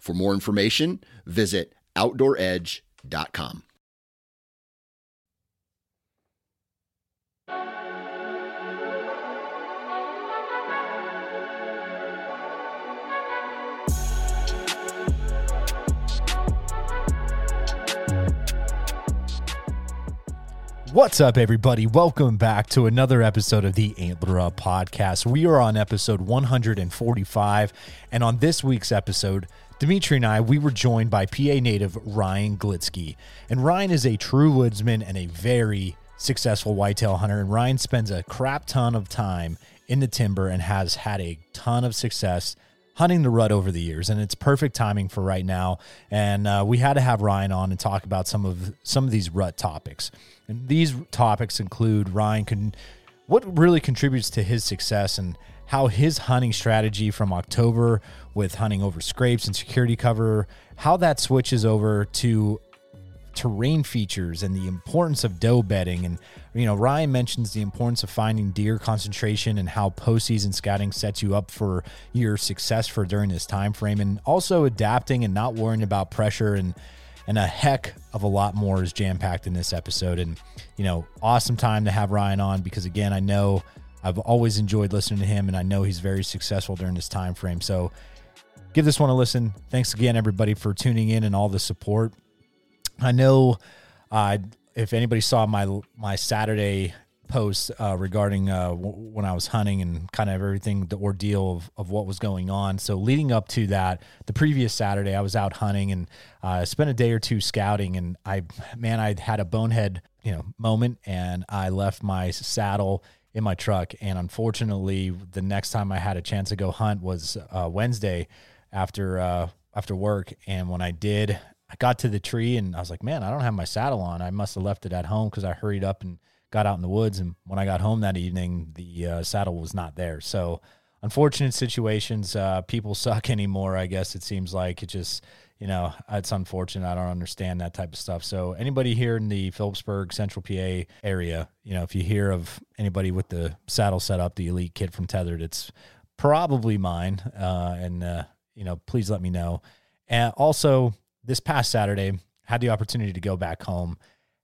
For more information, visit OutdoorEdge.com. What's up, everybody? Welcome back to another episode of the Antler Up podcast. We are on episode 145, and on this week's episode, Dimitri and I, we were joined by PA native Ryan Glitzky. And Ryan is a true woodsman and a very successful whitetail hunter. And Ryan spends a crap ton of time in the timber and has had a ton of success hunting the rut over the years, and it's perfect timing for right now. And uh, we had to have Ryan on and talk about some of some of these rut topics. And these topics include Ryan can what really contributes to his success and how his hunting strategy from October with hunting over scrapes and security cover, how that switches over to terrain features and the importance of doe bedding. And, you know, Ryan mentions the importance of finding deer concentration and how postseason scouting sets you up for your success for during this time frame and also adapting and not worrying about pressure and and a heck of a lot more is jam packed in this episode. And, you know, awesome time to have Ryan on because again, I know I've always enjoyed listening to him and I know he's very successful during this time frame. So give this one a listen. Thanks again, everybody, for tuning in and all the support. I know uh, if anybody saw my my Saturday post uh, regarding uh, w- when I was hunting and kind of everything, the ordeal of, of what was going on. So leading up to that, the previous Saturday, I was out hunting and uh, spent a day or two scouting. And I, man, I had a bonehead, you know, moment, and I left my saddle in my truck. And unfortunately, the next time I had a chance to go hunt was uh, Wednesday after uh, after work. And when I did, I got to the tree and I was like, man, I don't have my saddle on. I must have left it at home because I hurried up and got out in the woods. And when I got home that evening, the uh, saddle was not there. So, unfortunate situations. Uh, people suck anymore. I guess it seems like it just, you know, it's unfortunate. I don't understand that type of stuff. So, anybody here in the Philipsburg, Central PA area, you know, if you hear of anybody with the saddle set up, the elite kit from Tethrd, it's probably mine. Uh, and, uh, you know, please let me know. And also, this past Saturday, had the opportunity to go back home,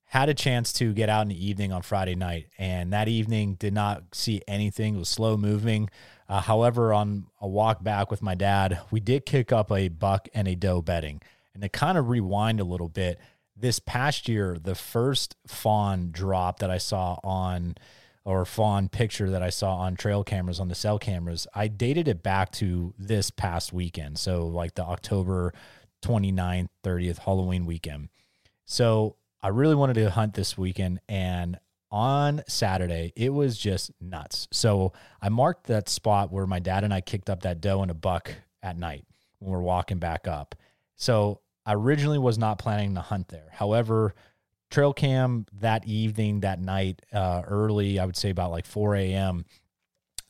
had a chance to get out in the evening on Friday night, and that evening did not see anything. It was slow moving. Uh, however, on a walk back with my dad, we did kick up a buck and a doe bedding. And to kind of rewind a little bit, this past year, the first fawn drop that I saw on or fawn picture that I saw on trail cameras on the cell cameras, I dated it back to this past weekend. So like the October 29th, 30th, Halloween weekend. So I really wanted to hunt this weekend. And on Saturday, it was just nuts. So I marked that spot where my dad and I kicked up that doe and a buck at night when we're walking back up. So I originally was not planning to hunt there. However, trail cam that evening, that night, uh, early, I would say about like 4 a.m.,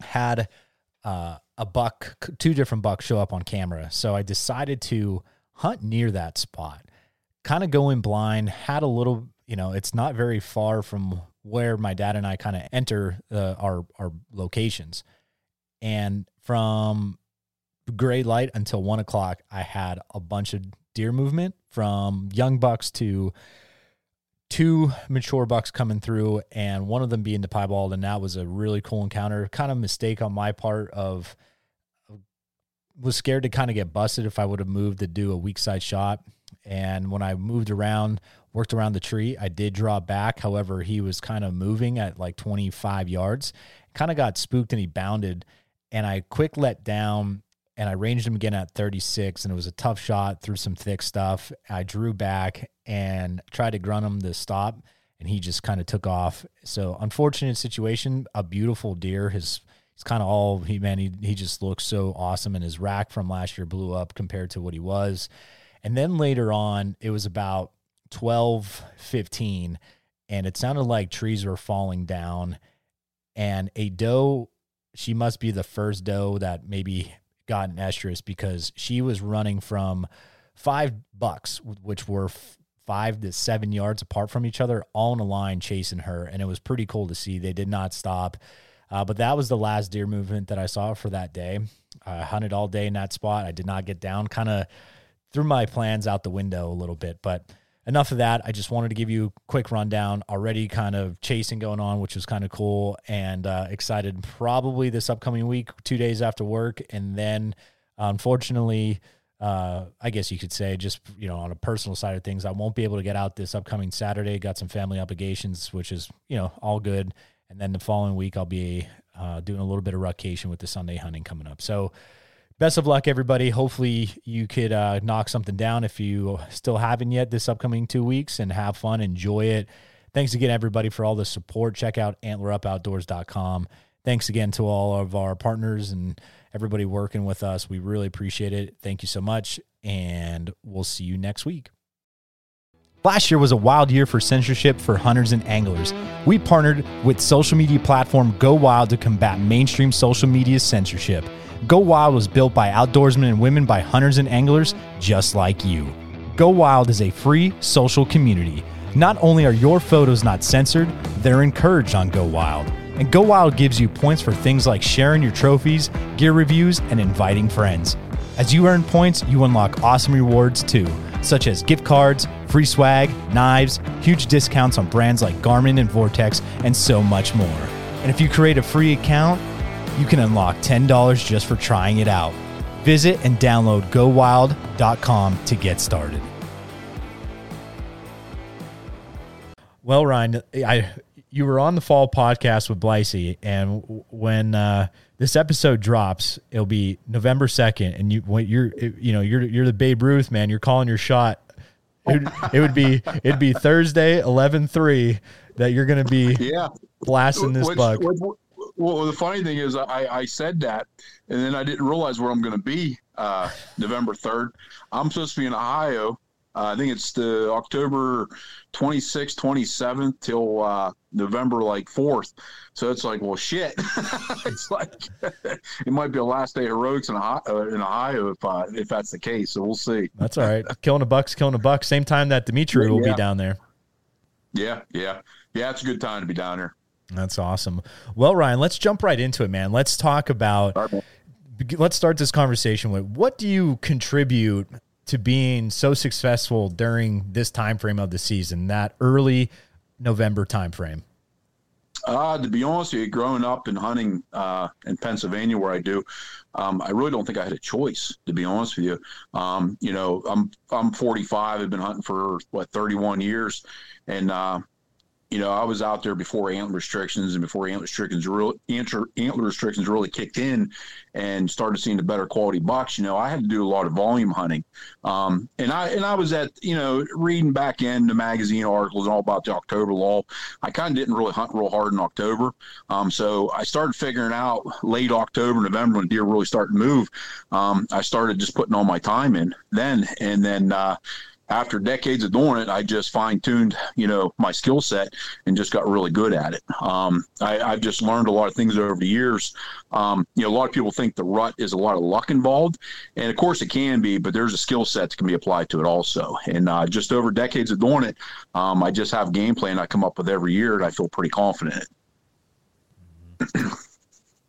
had uh, a buck, two different bucks show up on camera. So I decided to hunt near that spot. Kind of going blind, had a little, you know, it's not very far from where my dad and I kind of enter uh, our our locations. And from gray light until one o'clock, I had a bunch of deer movement from young bucks to two mature bucks coming through, and one of them being the piebald, and that was a really cool encounter. Kind of mistake on my part of was scared to kind of get busted if I would have moved to do a weak side shot. And when I moved around, worked around the tree, I did draw back. However, he was kind of moving at like 25 yards, kind of got spooked and he bounded. And I quick let down and I ranged him again at 36. And it was a tough shot through some thick stuff. I drew back and tried to grunt him to stop. And he just kind of took off. So, unfortunate situation. A beautiful deer. His he's kind of all he man he he just looks so awesome and his rack from last year blew up compared to what he was And then later on, it was about 12, 15, and it sounded like trees were falling down. And a doe, she must be the first doe that maybe got an estrus because she was running from five bucks, which were f- five to seven yards apart from each other, all in a line chasing her. And it was pretty cool to see. They did not stop. Uh, but that was the last deer movement that I saw for that day. I hunted all day in that spot. I did not get down, kind of threw my plans out the window a little bit. But enough of that. I just wanted to give you a quick rundown. Already kind of chasing going on, which was kind of cool and uh, excited. Probably this upcoming week, two days after work. And then unfortunately, uh, I guess you could say, just you know, on a personal side of things, I won't be able to get out this upcoming Saturday. Got some family obligations, which is you know all good. And then the following week, I'll be uh, doing a little bit of rutcation with the Sunday hunting coming up. So, best of luck, everybody. Hopefully, you could uh, knock something down if you still haven't yet this upcoming two weeks and have fun, enjoy it. Thanks again, everybody, for all the support. Check out antlerupoutdoors.com. Thanks again to all of our partners and everybody working with us. We really appreciate it. Thank you so much. And we'll see you next week. Last year was a wild year for censorship for hunters and anglers. We partnered with social media platform Go Wild to combat mainstream social media censorship. Go Wild was built by outdoorsmen and women by hunters and anglers just like you. Go Wild is a free social community. Not only are your photos not censored, they're encouraged on Go Wild. And Go Wild gives you points for things like sharing your trophies, gear reviews, and inviting friends. As you earn points, you unlock awesome rewards too, such as gift cards, free swag, knives, huge discounts on brands like Garmin and Vortex, and so much more. And if you create a free account, you can unlock $10 just for trying it out. Visit and download gowild.com to get started. Well, Ryan, I you were on the fall podcast with Blicey, and when uh, this episode drops, it'll be November second, and you when you're you know you're you're the Babe Ruth man, you're calling your shot. It would, it would be it'd be Thursday 11-3 that you're going to be yeah blasting this Which- buck. which- well, the funny thing is, I, I said that, and then I didn't realize where I'm going to be uh, November 3rd. I'm supposed to be in Ohio. Uh, I think it's the October 26th, 27th till uh, November like 4th. So it's like, well, shit. it's like it might be a last day heroics in Ohio, uh, in Ohio if uh, if that's the case. So we'll see. That's all right. Killing a buck's killing a buck. Same time that Dimitri will be down there. Yeah, yeah, yeah. It's a good time to be down here. That's awesome. Well, Ryan, let's jump right into it, man. Let's talk about. All right, man. Let's start this conversation with what do you contribute to being so successful during this time frame of the season, that early November time frame? Uh, to be honest with you, growing up and hunting uh, in Pennsylvania, where I do, um, I really don't think I had a choice. To be honest with you, um, you know, I'm I'm 45. I've been hunting for what 31 years, and uh, you know, I was out there before antler restrictions and before antler restrictions real antler, antler restrictions really kicked in, and started seeing the better quality bucks. You know, I had to do a lot of volume hunting, um, and I and I was at you know reading back in the magazine articles and all about the October lull. I kind of didn't really hunt real hard in October, um, so I started figuring out late October, November when deer really start to move. Um, I started just putting all my time in then, and then. Uh, after decades of doing it, I just fine tuned, you know, my skill set and just got really good at it. Um, I, I've just learned a lot of things over the years. Um, you know, a lot of people think the rut is a lot of luck involved, and of course it can be, but there's a skill set that can be applied to it also. And uh, just over decades of doing it, um, I just have game plan I come up with every year, and I feel pretty confident.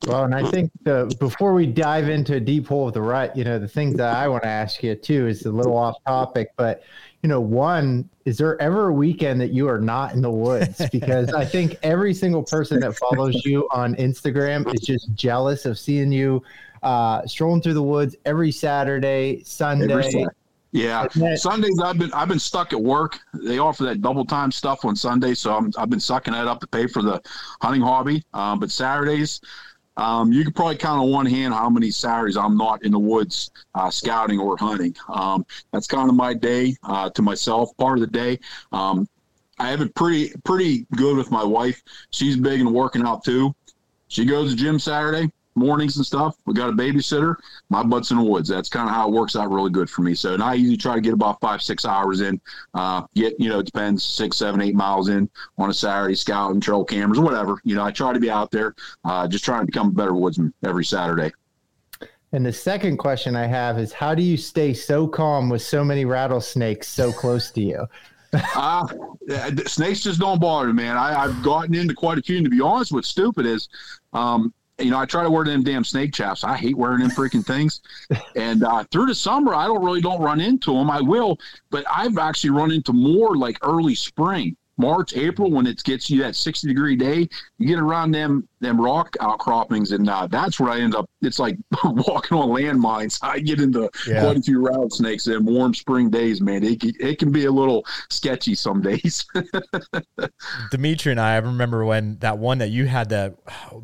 Well, and I think the, before we dive into a deep hole of the rut, you know, the thing that I want to ask you too is a little off topic, but you know, one, is there ever a weekend that you are not in the woods? Because I think every single person that follows you on Instagram is just jealous of seeing you uh, strolling through the woods every Saturday, Sunday. Every Saturday. Yeah, Sundays I've been I've been stuck at work. They offer that double time stuff on Sunday, so I'm, I've been sucking that up to pay for the hunting hobby. Um, but Saturdays, um, you can probably count on one hand how many Saturdays I'm not in the woods uh, scouting or hunting. Um, that's kind of my day uh, to myself, part of the day. Um, I have it pretty pretty good with my wife. She's big and working out too. She goes to gym Saturday. Mornings and stuff. We got a babysitter. My butt's in the woods. That's kind of how it works out really good for me. So and I usually try to get about five, six hours in. Uh, get you know, it depends six, seven, eight miles in on a Saturday, scouting trail cameras, whatever. You know, I try to be out there, uh, just trying to become a better woodsman every Saturday. And the second question I have is how do you stay so calm with so many rattlesnakes so close to you? uh, snakes just don't bother me, man. I, have gotten into quite a few. And to be honest, what's stupid is, um, you know, I try to wear them damn snake chaps. I hate wearing them freaking things. And uh, through the summer, I don't really don't run into them. I will, but I've actually run into more like early spring. March, April, when it gets you that 60 degree day, you get around them them rock outcroppings, and uh, that's where I end up. It's like walking on landmines. I get into yeah. quite a few rattlesnakes in warm spring days, man. It, it can be a little sketchy some days. Dimitri and I, I remember when that one that you had that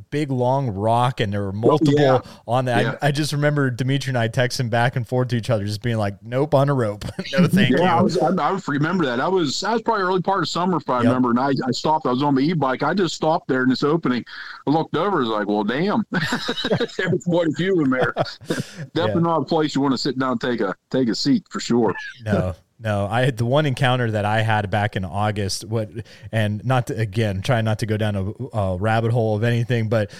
big long rock, and there were multiple yeah. on that. Yeah. I, I, just remember Dimitri and I texting back and forth to each other, just being like, "Nope, on a rope, no thank you." I, was, I, I, remember that. I was I was probably early part of summer if I yep. remember, and I, I stopped. I was on my e-bike. I just stopped there in this opening looked over, was like, well, damn, there's quite a few of them there. Definitely yeah. not a place you want to sit down and take a take a seat for sure. No, no, I had the one encounter that I had back in August. What and not to, again, trying not to go down a, a rabbit hole of anything, but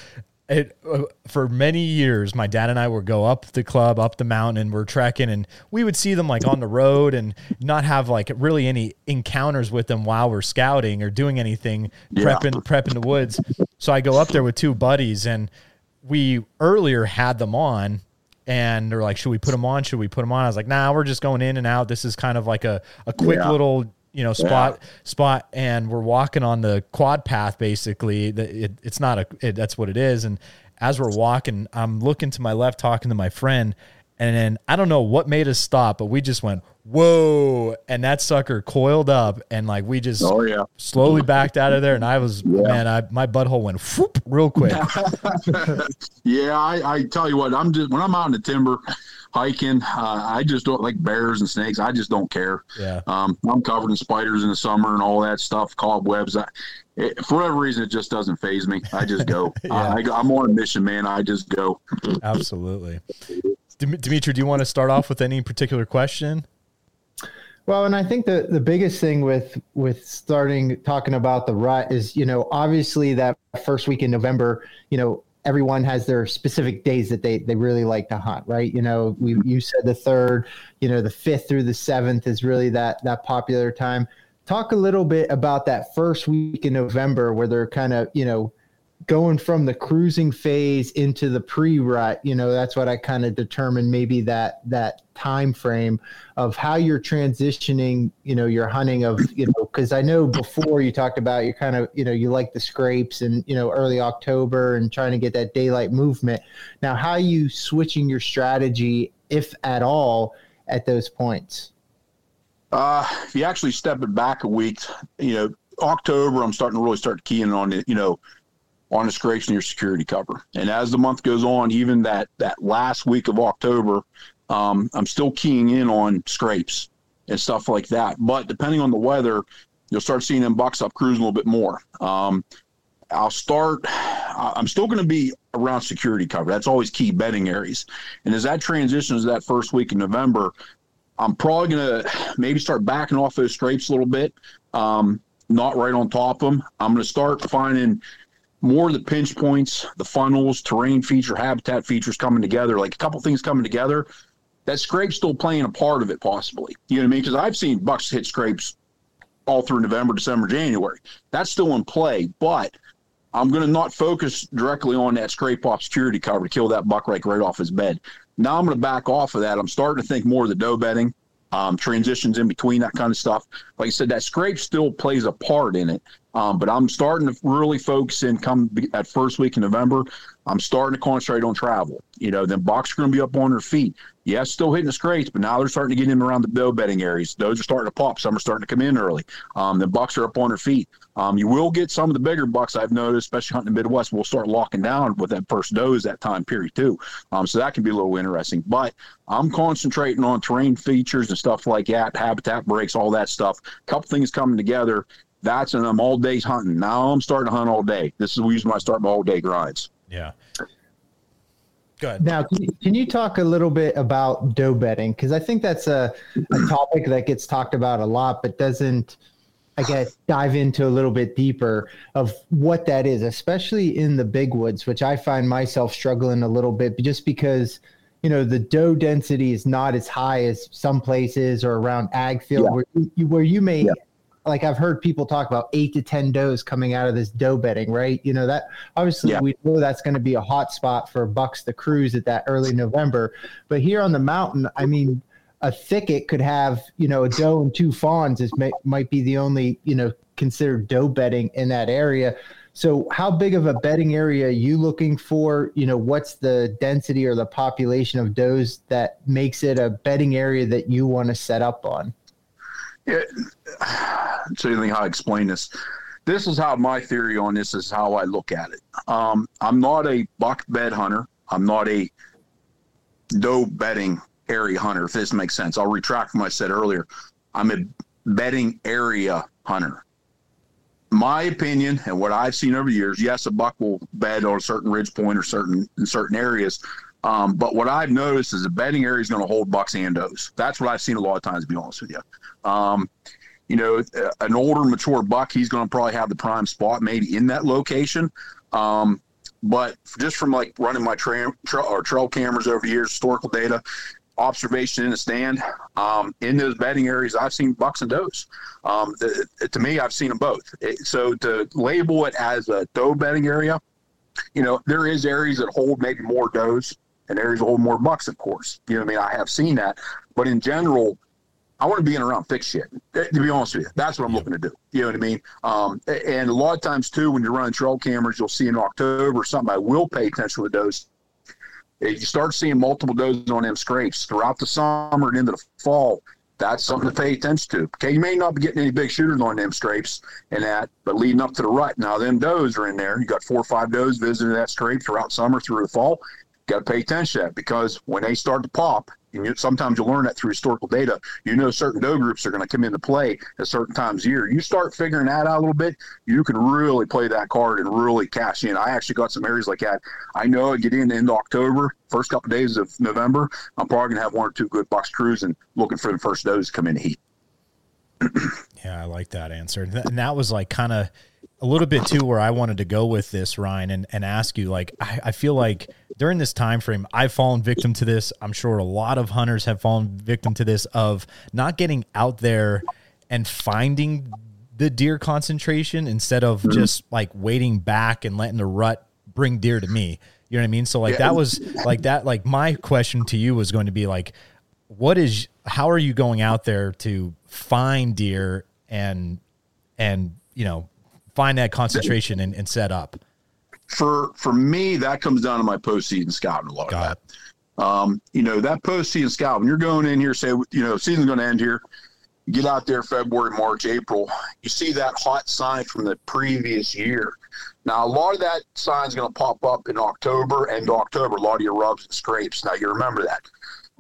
it uh, for many years my dad and i would go up the club up the mountain and we're trekking and we would see them like on the road and not have like really any encounters with them while we're scouting or doing anything yeah. prepping prepping the woods so i go up there with two buddies and we earlier had them on and they're like should we put them on should we put them on i was like nah we're just going in and out this is kind of like a, a quick yeah. little you know spot yeah. spot and we're walking on the quad path basically it, it's not a it, that's what it is and as we're walking i'm looking to my left talking to my friend and then i don't know what made us stop but we just went whoa and that sucker coiled up and like we just oh, yeah. slowly backed out of there and i was yeah. man I, my butthole went whoop real quick yeah I, I tell you what i'm just when i'm out in the timber hiking. Uh, I just don't like bears and snakes. I just don't care. Yeah. Um, I'm covered in spiders in the summer and all that stuff, cobwebs. I, it, for whatever reason, it just doesn't phase me. I just go. yeah. I, am on a mission, man. I just go. Absolutely. Dimitri, do you want to start off with any particular question? Well, and I think the the biggest thing with with starting talking about the rut is, you know, obviously that first week in November, you know, everyone has their specific days that they they really like to hunt, right? You know, we you said the third, you know, the fifth through the seventh is really that that popular time. Talk a little bit about that first week in November where they're kind of, you know, going from the cruising phase into the pre-rut you know that's what i kind of determined maybe that that time frame of how you're transitioning you know your hunting of you know because i know before you talked about you kind of you know you like the scrapes and you know early october and trying to get that daylight movement. Now how you switching your strategy if at all at those points? Uh if you actually step it back a week you know october i'm starting to really start keying on it you know on scrapes in your security cover. And as the month goes on, even that that last week of October, um, I'm still keying in on scrapes and stuff like that. But depending on the weather, you'll start seeing them box up cruising a little bit more. Um, I'll start. I'm still going to be around security cover. That's always key bedding areas. And as that transitions that first week in November, I'm probably going to maybe start backing off those scrapes a little bit. Um, not right on top of them. I'm going to start finding more of the pinch points, the funnels, terrain feature, habitat features coming together, like a couple things coming together. That scrape still playing a part of it, possibly. You know what I mean? Because I've seen bucks hit scrapes all through November, December, January. That's still in play, but I'm going to not focus directly on that scrape off security cover to kill that buck right, right off his bed. Now I'm going to back off of that. I'm starting to think more of the doe bedding, um, transitions in between, that kind of stuff. Like I said, that scrape still plays a part in it. Um, but I'm starting to really focus in come that first week in November. I'm starting to concentrate on travel. You know, then bucks are going to be up on their feet. Yes, still hitting the scrapes, but now they're starting to get in around the doe bedding areas. Those are starting to pop. Some are starting to come in early. Um, the bucks are up on their feet. Um, you will get some of the bigger bucks I've noticed, especially hunting the Midwest, will start locking down with that first does that time period too. Um, so that can be a little interesting. But I'm concentrating on terrain features and stuff like that, habitat breaks, all that stuff. A couple things coming together that's and I'm all days hunting. Now I'm starting to hunt all day. This is usually when I start my all day grinds. Yeah. Good. Now, can you, can you talk a little bit about doe bedding? Because I think that's a, a topic that gets talked about a lot, but doesn't, I guess, dive into a little bit deeper of what that is, especially in the big woods, which I find myself struggling a little bit just because, you know, the doe density is not as high as some places or around ag field Yeah. where, you, where you may. Yeah. Like I've heard people talk about eight to ten does coming out of this doe bedding, right? You know that obviously Yeah. we know that's going to be a hot spot for bucks to cruise at that early November. But here on the mountain, I mean, a thicket could have you know a doe and two fawns is may, might be the only you know considered doe bedding in that area. So how big of a bedding area are you looking for? You know, what's the density or the population of does that makes it a bedding area that you want to set up on? So you think how I explain this? This is how my theory on this is how I look at it. Um, I'm not a buck bed hunter. I'm not a doe bedding area hunter. If this makes sense, I'll retract from what I said earlier. I'm a bedding area hunter. My opinion and what I've seen over the years, yes, a buck will bed on a certain ridge point or certain in certain areas. Um, but what I've noticed is the bedding area is going to hold bucks and does. That's what I've seen a lot of times, to be honest with you. Um, you know, uh, an older, mature buck, he's going to probably have the prime spot maybe in that location. Um, but just from like running my trail tra- or trail cameras over the years, historical data, observation in the stand, um, in those bedding areas, I've seen bucks and does. Um, to me, I've seen them both. It- so to label it as a doe bedding area, you know, there is areas that hold maybe more does and areas that hold more bucks, of course. You know what I mean? I have seen that. But in general, I want to be in around thick shit. eh, To be honest with you, that's what I'm looking to do. You know what I mean? Um, and a lot of times too, when you're running trail cameras, you'll see in October something I will pay attention to those. If you start seeing multiple doses on them scrapes throughout the summer and into the fall, that's something to pay attention to. Okay, you may not be getting any big shooters on them scrapes and that, but leading up to the rut, now them does are in there. You got four or five does visiting that scrape throughout summer through the fall. Got to pay attention to that because when they start to pop, and you, sometimes you'll learn that through historical data. You know certain doe groups are going to come into play at certain times of year. You start figuring that out a little bit, you can really play that card and really cash in. I actually got some areas like that. I know I get in into October, first couple of days of November, I'm probably going to have one or two good bucks cruising, looking for the first does come in heat. Yeah, I like that answer. And that was like kind of a little bit too where I wanted to go with this, Ryan, and, and ask you. Like, I, I feel like during this time frame, I've fallen victim to this. I'm sure a lot of hunters have fallen victim to this of not getting out there and finding the deer concentration instead of mm-hmm. just like waiting back and letting the rut bring deer to me. You know what I mean? So like Yeah. that was like that. Like my question to you was going to be like, what is how are you going out there to find deer and and you know find that concentration and, and set up For for me, that comes down to my postseason scouting a lot Got of that. Um, you know, that postseason scout, when you're going in here, say, you know, season's going to end here, you get out there February, March, April, you see that hot sign from the previous year. Now, a lot of that sign's going to pop up in October and October, a lot of your rubs and scrapes. Now, you remember that.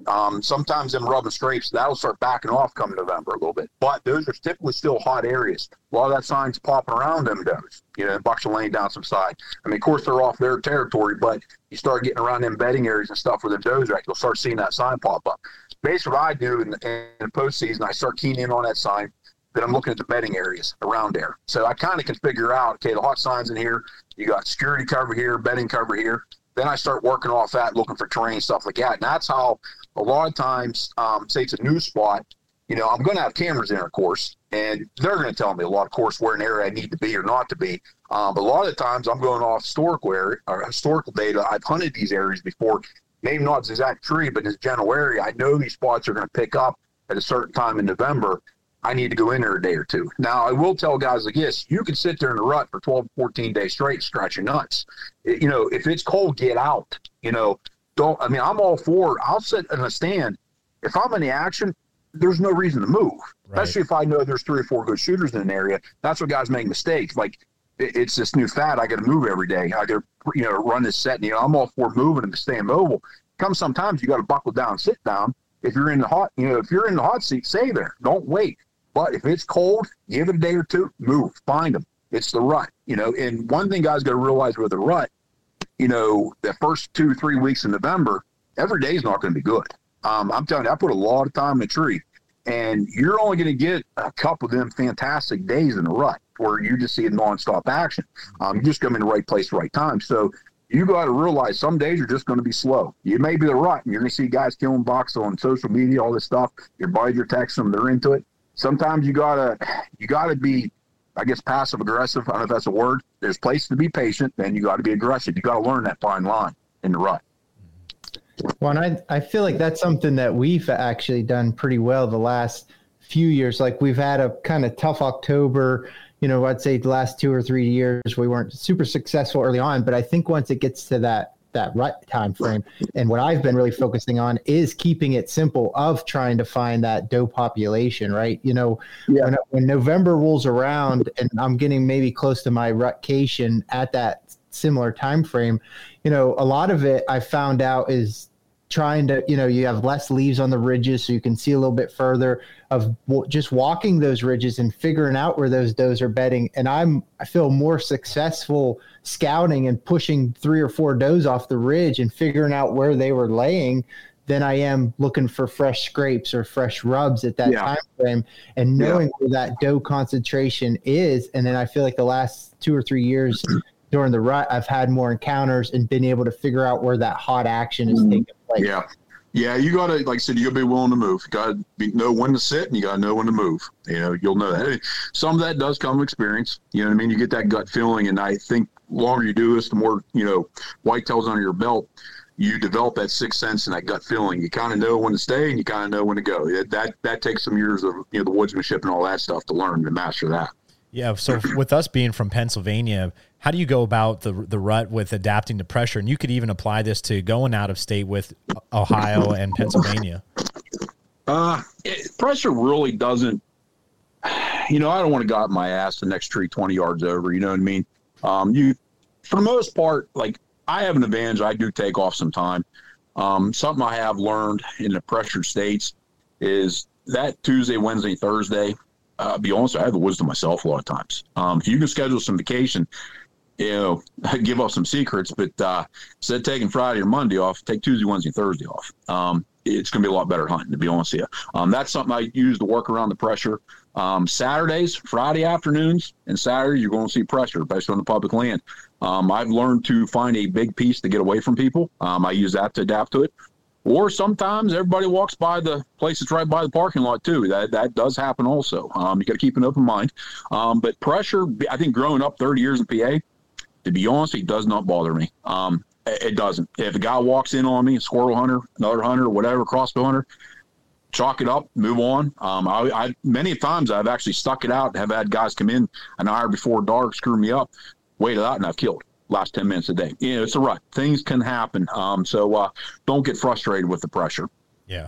Um, sometimes them rub and scrapes, that'll start backing off come November a little bit. But those are typically still hot areas. A lot of that sign's popping around them does. You know, bucks are laying down some side. I mean, of course, they're off their territory, but you start getting around them bedding areas and stuff where the does are at, you'll start seeing that sign pop up. Basically, what I do in the, in the postseason, I start keying in on that sign. Then I'm looking at the bedding areas around there. So I kind of can figure out, okay, the hot signs in here, you got security cover here, bedding cover here. Then I start working off that, looking for terrain, stuff like that. And that's how a lot of times, um, say it's a new spot, you know, I'm going to have cameras in, of course, and they're going to tell me a lot, of course, where an area I need to be or not to be. Um, but a lot of times, I'm going off historical area or historical data. I've hunted these areas before, maybe not exact tree, but this general area. I know these spots are going to pick up at a certain time in November. I need to go in there a day or two. Now, I will tell guys like this: you can sit there in the rut for 12, 14 days straight, scratch your nuts. It- you know, if it's cold, get out. You know, don't. I mean, I'm all for. I'll sit in a stand. If I'm in the action, there's no reason to move. Right. Especially if I know there's three or four good shooters in an area. That's what guys make mistakes. Like it- it's this new fad. I got to move every day. I got to you know run this set. And, you know, I'm all for moving and staying mobile. Come sometimes you got to buckle down, sit down. If you're in the hot, you know, if you're in the hot seat, stay there. Don't wait. But if it's cold, give it a day or two. Move. Find them. It's the rut. You know. And one thing guys got to realize with the rut, you know, the first two, three weeks in November, every day is not going to be good. Um, I'm telling you, I put a lot of time in the tree, and you're only going to get a couple of them fantastic days in the rut where you just see a nonstop action. Um, you just come in the right place, right time. So you got to realize some days you're just going to be slow. You may be the rut, and you're going to see guys killing bucks on social media, all this stuff. Your buddies are texting them, they're into it. Sometimes you gotta, you gotta be, I guess, passive aggressive. I don't know if that's a word. There's places to be patient, then you got to be aggressive. You got to learn that fine line in the rut. Well, and I, I feel like that's something that we've actually done pretty well the last few years. Like we've had a kind of tough October. You know, I'd say the last two or three years we weren't super successful early on, but I think once it gets to that that rut time frame, and what I've been really focusing on is keeping it simple of trying to find that doe population. Right? You know, yeah. when, when November rolls around and I'm getting maybe close to my rutcation at that similar time frame, you know, a lot of it I found out is trying to, you know, you have less leaves on the ridges so you can see a little bit further of just walking those ridges and figuring out where those does are bedding. And I'm, I feel more successful scouting and pushing three or four does off the ridge and figuring out where they were laying than I am looking for fresh scrapes or fresh rubs at that yeah. time frame and knowing yeah. where that doe concentration is. And then I feel like the last two or three years during the rut, I've had more encounters and been able to figure out where that hot action is mm-hmm. taking place. Yeah. Yeah, you got to, like I said, you got to be willing to move. You got to know when to sit and you got to know when to move. You know, you'll know that. Some of that does come with experience. You know what I mean? You get that gut feeling. And I think longer you do this, the more, you know, whitetails under your belt, you develop that sixth sense and that gut feeling. You kind of know when to stay and you kind of know when to go. That, that takes some years of, you know, the woodsmanship and all that stuff to learn to master that. Yeah. So with us being from Pennsylvania, how do you go about the the rut with adapting to pressure? And you could even apply this to going out of state with Ohio and Pennsylvania. Uh, it, pressure really doesn't. You know, I don't want to go out my ass the next tree twenty yards over. You know what I mean? Um, you, for the most part, like I have an advantage. I do take off some time. Um, something I have learned in the pressured states is that Tuesday, Wednesday, Thursday, uh, be honest, I have the to myself a lot of times. Um, if you can schedule some vacation, you know, give up some secrets, but uh, instead of taking Friday or Monday off, take Tuesday, Wednesday, Thursday off. Um, it's going to be a lot better hunting, to be honest with you. Um, that's something I use to work around the pressure. Um, Saturdays, Friday afternoons, and Saturday, you're going to see pressure based on the public land. Um, I've learned to find a big piece to get away from people. Um, I use that to adapt to it. Or sometimes everybody walks by the place that's right by the parking lot too. That that does happen also. Um, you got to keep an open mind. Um, but pressure, I think, growing up 30 years in PA, to be honest, it does not bother me. Um, it doesn't. If a guy walks in on me, a squirrel hunter, another hunter, whatever, crossbow hunter, chalk it up, move on. Um, I, I, many times I've actually stuck it out, have had guys come in an hour before dark, screw me up, waited out, and I've killed last 10 minutes a day. You know, it's a rut. Things can happen. Um, so uh, don't get frustrated with the pressure. Yeah.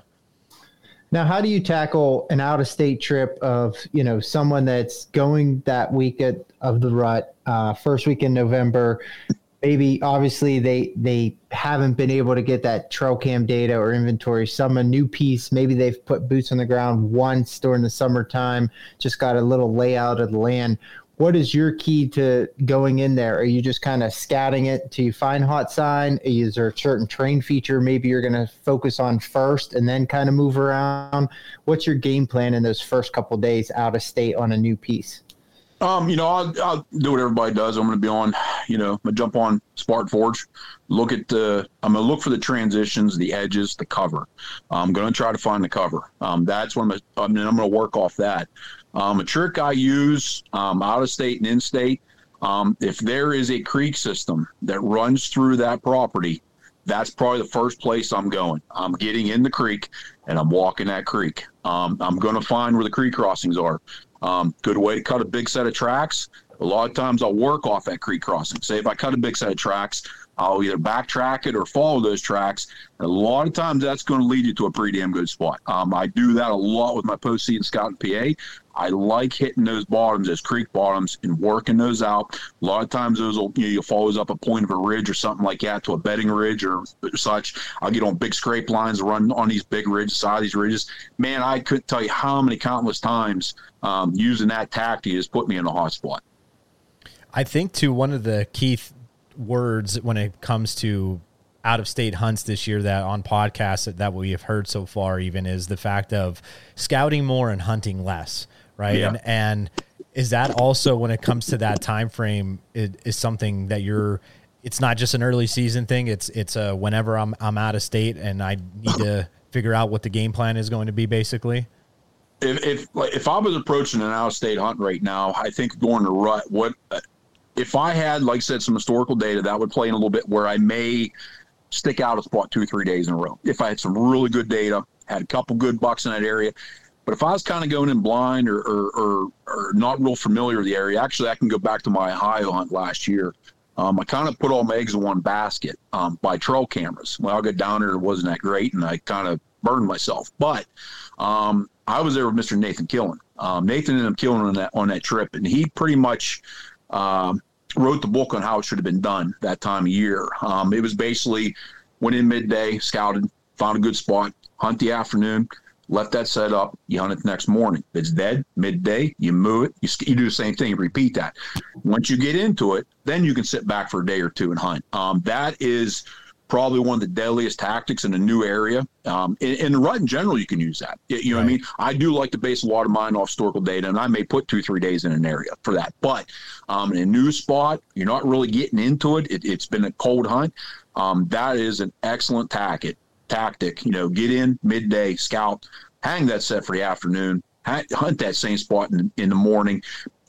Now, how do you tackle an out of state trip of, you know, someone that's going that week at, of the rut, uh, first week in November? Maybe obviously they they haven't been able to get that trail cam data or inventory. Some a new piece. Maybe they've put boots on the ground once during the summertime. Just got a little layout of the land what is your key to going in there? Are you just kind of scouting it to find hot sign? Is there a certain terrain feature maybe you're going to focus on first and then kind of move around? What's your game plan in those first couple days out of state on a new piece? Um, you know, I'll, I'll do what everybody does. I'm going to be on, you know, to jump on Spartan Forge, look at the, I'm going to look for the transitions, the edges, the cover. I'm going to try to find the cover. Um, that's what I'm, I mean, I'm going to work off that. Um, a trick I use um, out of state and in state, um, if there is a creek system that runs through that property, that's probably the first place I'm going. I'm getting in the creek and I'm walking that creek. Um, I'm going to find where the creek crossings are. Um, good way to cut a big set of tracks. A lot of times I'll work off that creek crossing. Say if I cut a big set of tracks, I'll either backtrack it or follow those tracks. And a lot of times that's going to lead you to a pretty damn good spot. Um, I do that a lot with my post season scout in PA. I like hitting those bottoms, those creek bottoms, and working those out. A lot of times those will, you know, you'll follow up a point of a ridge or something like that to a bedding ridge or such. I'll get on big scrape lines, run on these big ridges, side of these ridges. Man, I couldn't tell you how many countless times um, using that tactic has put me in a hot spot. I think, too, one of the key th- words when it comes to out of state hunts this year that on podcasts that, that we have heard so far even is the fact of scouting more and hunting less right Yeah. and and is that also when it comes to that time frame it is something that you're it's not just an early season thing it's it's a whenever i'm i'm out of state and i need to figure out what the game plan is going to be basically if if like, if I was approaching an out of state hunt right now, I think going to rut. What uh, if I had, like I said, some historical data that would play in a little bit where I may stick out a spot two or three days in a row. If I had some really good data, had a couple good bucks in that area. But if I was kind of going in blind or, or, or, or not real familiar with the area, actually, I can go back to my Ohio hunt last year. Um, I kind of put all my eggs in one basket um, by trail cameras. Well, I got down there, it wasn't that great, and I kind of burned myself. But um, I was there with Mr. Nathan Killen. Um, Nathan ended up killing on that on that trip, and he pretty much um, wrote the book on how it should have been done that time of year. Um, it was basically went in midday, scouted, found a good spot, hunt the afternoon, left that set up, you hunt it the next morning. If it's dead midday, you move it, you, you do the same thing, repeat that. Once you get into it, then you can sit back for a day or two and hunt. Um, that is probably one of the deadliest tactics in a new area. Um, in, in the rut in general, you can use that. You know what I mean? I do like to base a lot of mine off historical data, and I may put two, three days in an area for that. But um, in a new spot, you're not really getting into it. it it's been a cold hunt. Um, that is an excellent tactic. Tactic, you know, get in midday, scout, hang that set for the afternoon, hunt that same spot in, in the morning.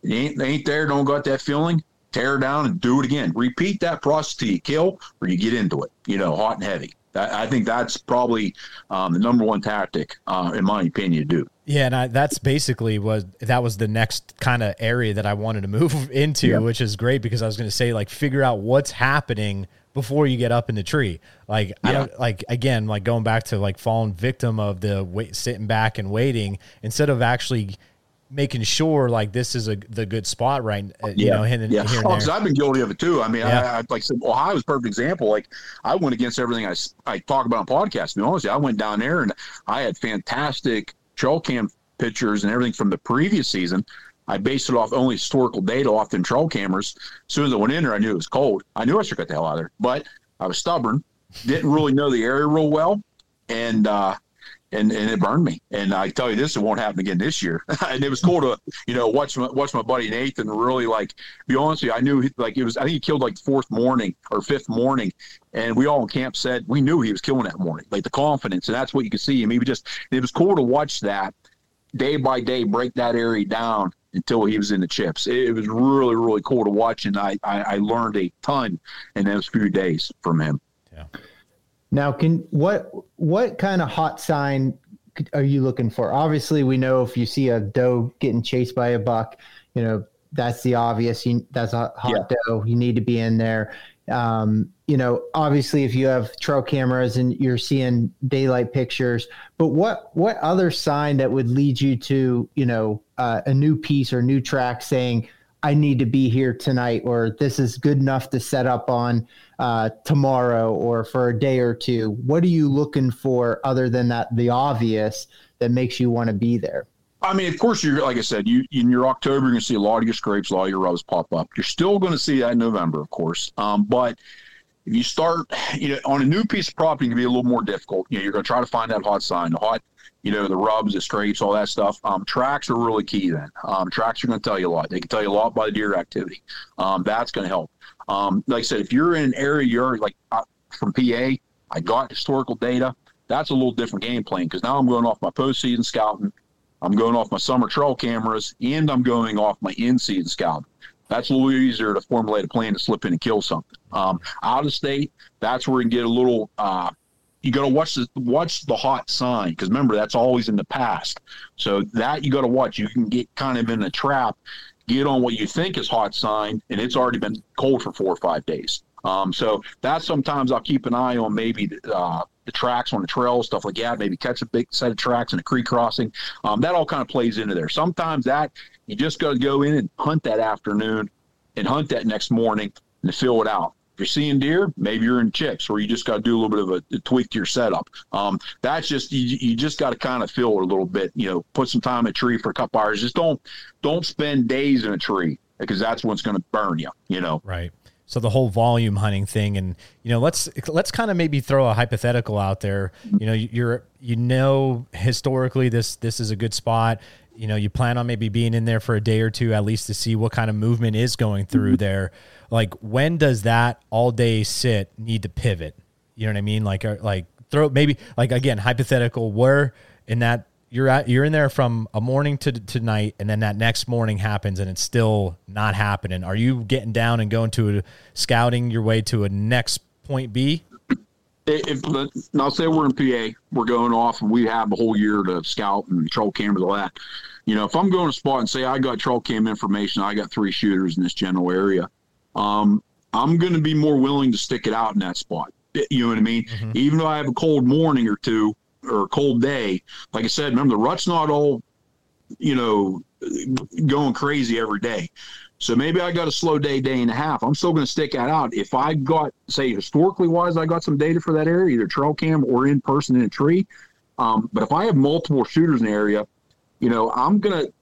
It ain't, ain't there, don't got that feeling tear down and do it again. Repeat that process till you kill or you get into it, you know, hot and heavy. I, I think that's probably um, the number one tactic, uh, in my opinion, to do. Yeah, and I, that's basically was that was the next kind of area that I wanted to move into, Yeah. which is great because I was going to say like figure out what's happening before you get up in the tree. Like I don't like again like going back to like falling victim of the wait sitting back and waiting instead of actually making sure like this is a the good spot right uh, you know and- yeah. here Oh, and 'cause there. I've been guilty of it too. I mean, Yeah. I, I like I said, Ohio was a perfect example. Like I went against everything I, I talk about on podcasts. To be honest. I went down there and I had fantastic trail cam pictures and everything from the previous season. I based it off only historical data off the trail cameras. As soon as I went in there, I knew it was cold. I knew I should get the hell out of there, but I was stubborn. Didn't really know the area real well, and uh, and and it burned me. And I tell you this, it won't happen again this year. and it was cool to you know watch my watch my buddy Nathan really like be honest with you. I knew he, like it was. I think he killed like fourth morning or fifth morning, and we all in camp said we knew he was killing that morning. Like the confidence, and that's what you could see him. He was just it was cool to watch that day by day break that area down until he was in the chips. It, was really really cool to watch, and I, I I learned a ton in those few days from him. Now, can what what kind of hot sign are you looking for? Obviously, we know if you see a doe getting chased by a buck, you know that's the obvious. You, that's a hot doe. You need to be in there. Um, you know, obviously, if you have trail cameras and you're seeing daylight pictures, but what what other sign that would lead you to you know uh, a new piece or new track saying I need to be here tonight, or this is good enough to set up on uh, tomorrow or for a day or two. What are you looking for other than that, the obvious that makes you want to be there? I mean, of course, you're like I said, you in your October, you're to see a lot of your scrapes, a lot of your rubs pop up. You're still to see that in November, of course. Um, but if you start, you know, on a new piece of property, it can be a little more difficult. You know, you're going to try to find that hot sign, the hot, you know, the rubs, the scrapes, all that stuff. Um, tracks are really key. Then um, tracks are going to tell you a lot. They can tell you a lot by the deer activity. Um, that's going to help. Um, like I said, if you're in an area, you're like from PA, I got historical data. That's a little different game plan because now I'm going off my postseason scouting. I'm going off my summer trail cameras and I'm going off my in-season scout. That's a little easier to formulate a plan to slip in and kill something. Um, out of state, that's where you get a little. Uh, you got to watch the watch the hot sign because remember that's always in the past. So that you got to watch. You can get kind of in a trap, get on what you think is hot sign, and it's already been cold for four or five days. Um, so that's sometimes I'll keep an eye on maybe uh, the tracks on the trail, stuff like that. Maybe catch a big set of tracks in a creek crossing. Um, that all kind of plays into there. Sometimes that you just got to go in and hunt that afternoon and hunt that next morning and fill it out. If you're seeing deer, maybe you're in chips, where you just got to do a little bit of a, a tweak to your setup. Um, that's just you, you just got to kind of fill it a little bit. You know, put some time in a tree for a couple hours. Just don't don't spend days in a tree because that's what's going to burn you. You know. Right. So the whole volume hunting thing, and you know, let's let's kind of maybe throw a hypothetical out there. You know, you're you know historically this this is a good spot. You know, you plan on maybe being in there for a day or two at least to see what kind of movement is going through mm-hmm. there. Like, when does that all day sit need to pivot? You know what I mean? Like, uh, like throw maybe like again hypothetical where in that you're at you're in there from a morning to to night and then that next morning happens and it's still not happening are you getting down and going to a, scouting your way to a next point b if now say we're in pa we're going off and we have a whole year to scout and trail cameras all that you know if i'm going to spot and say i got trail cam information i got three shooters in this general area um, i'm going to be more willing to stick it out in that spot you know what i mean mm-hmm. even though i have a cold morning or two or a cold day, like I said, remember the rut's not all, you know, going crazy every day. So maybe I got a slow day, day and a half. I'm still going to stick that out. If I got, say, historically wise, I got some data for that area, either trail cam or in person in a tree. Um, but if I have multiple shooters in the area, you know, I'm going to,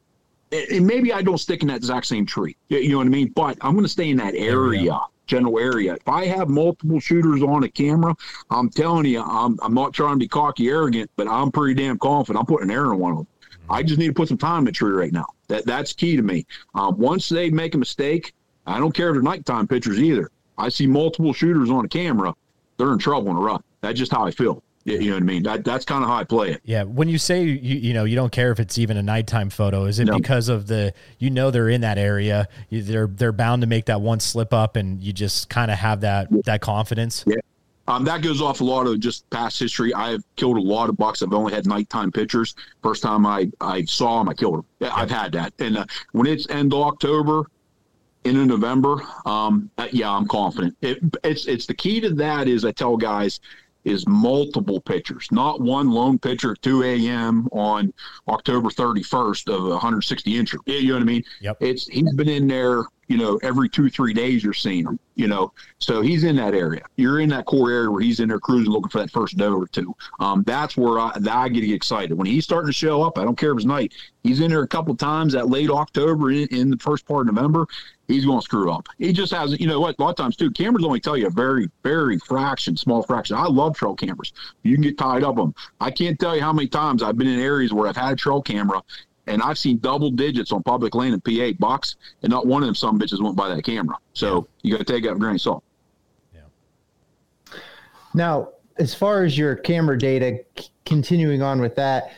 and maybe I don't stick in that exact same tree. You know what I mean? But I'm going to stay in that area general area. If I have multiple shooters on a camera, I'm telling you, I'm, I'm not trying to be cocky, arrogant, but I'm pretty damn confident. I'm putting an arrow on one of them. I just need to put some time in the tree right now. That that's key to me. Um, once they make a mistake, I don't care if they're nighttime pitchers either. I see multiple shooters on a camera, they're in trouble in a rut. That's just how I feel. You know what I mean? That that's kind of how I play it. Yeah. When you say you you know you don't care if it's even a nighttime photo, is it no. because of the you know they're in that area, they're they're bound to make that one slip up, and you just kind of have that that confidence? Yeah. Um, that goes off a lot of just past history. I have killed a lot of bucks. I've only had nighttime pictures. First time I, I saw them, I killed them. Yeah, I've had that. And uh, when it's end of October, into November, um, uh, yeah, I'm confident. It, it's it's the key to that is I tell guys is multiple pitchers, not one lone pitcher at 2 a.m. on October 31st of a 160 incher. You know what I mean? Yep. It's he's been in there, you know, every two three days you're seeing him. You know, so he's in that area. You're in that core area where he's in there cruising, looking for that first doe or two. Um, that's where I, I get excited when he's starting to show up. I don't care if it's night. He's in there a couple times that late October in, in the first part of November he's going to screw up. He just hasn't, you know what, a lot of times too, cameras only tell you a very, very fraction, small fraction. I love trail cameras. You can get tied up them. I can't tell you how many times I've been in areas where I've had a trail camera and I've seen double digits on public land and PA box, and not one of them some bitches went by that camera. So you got to take with a grain of salt. Yeah. Now, as far as your camera data, c- continuing on with that,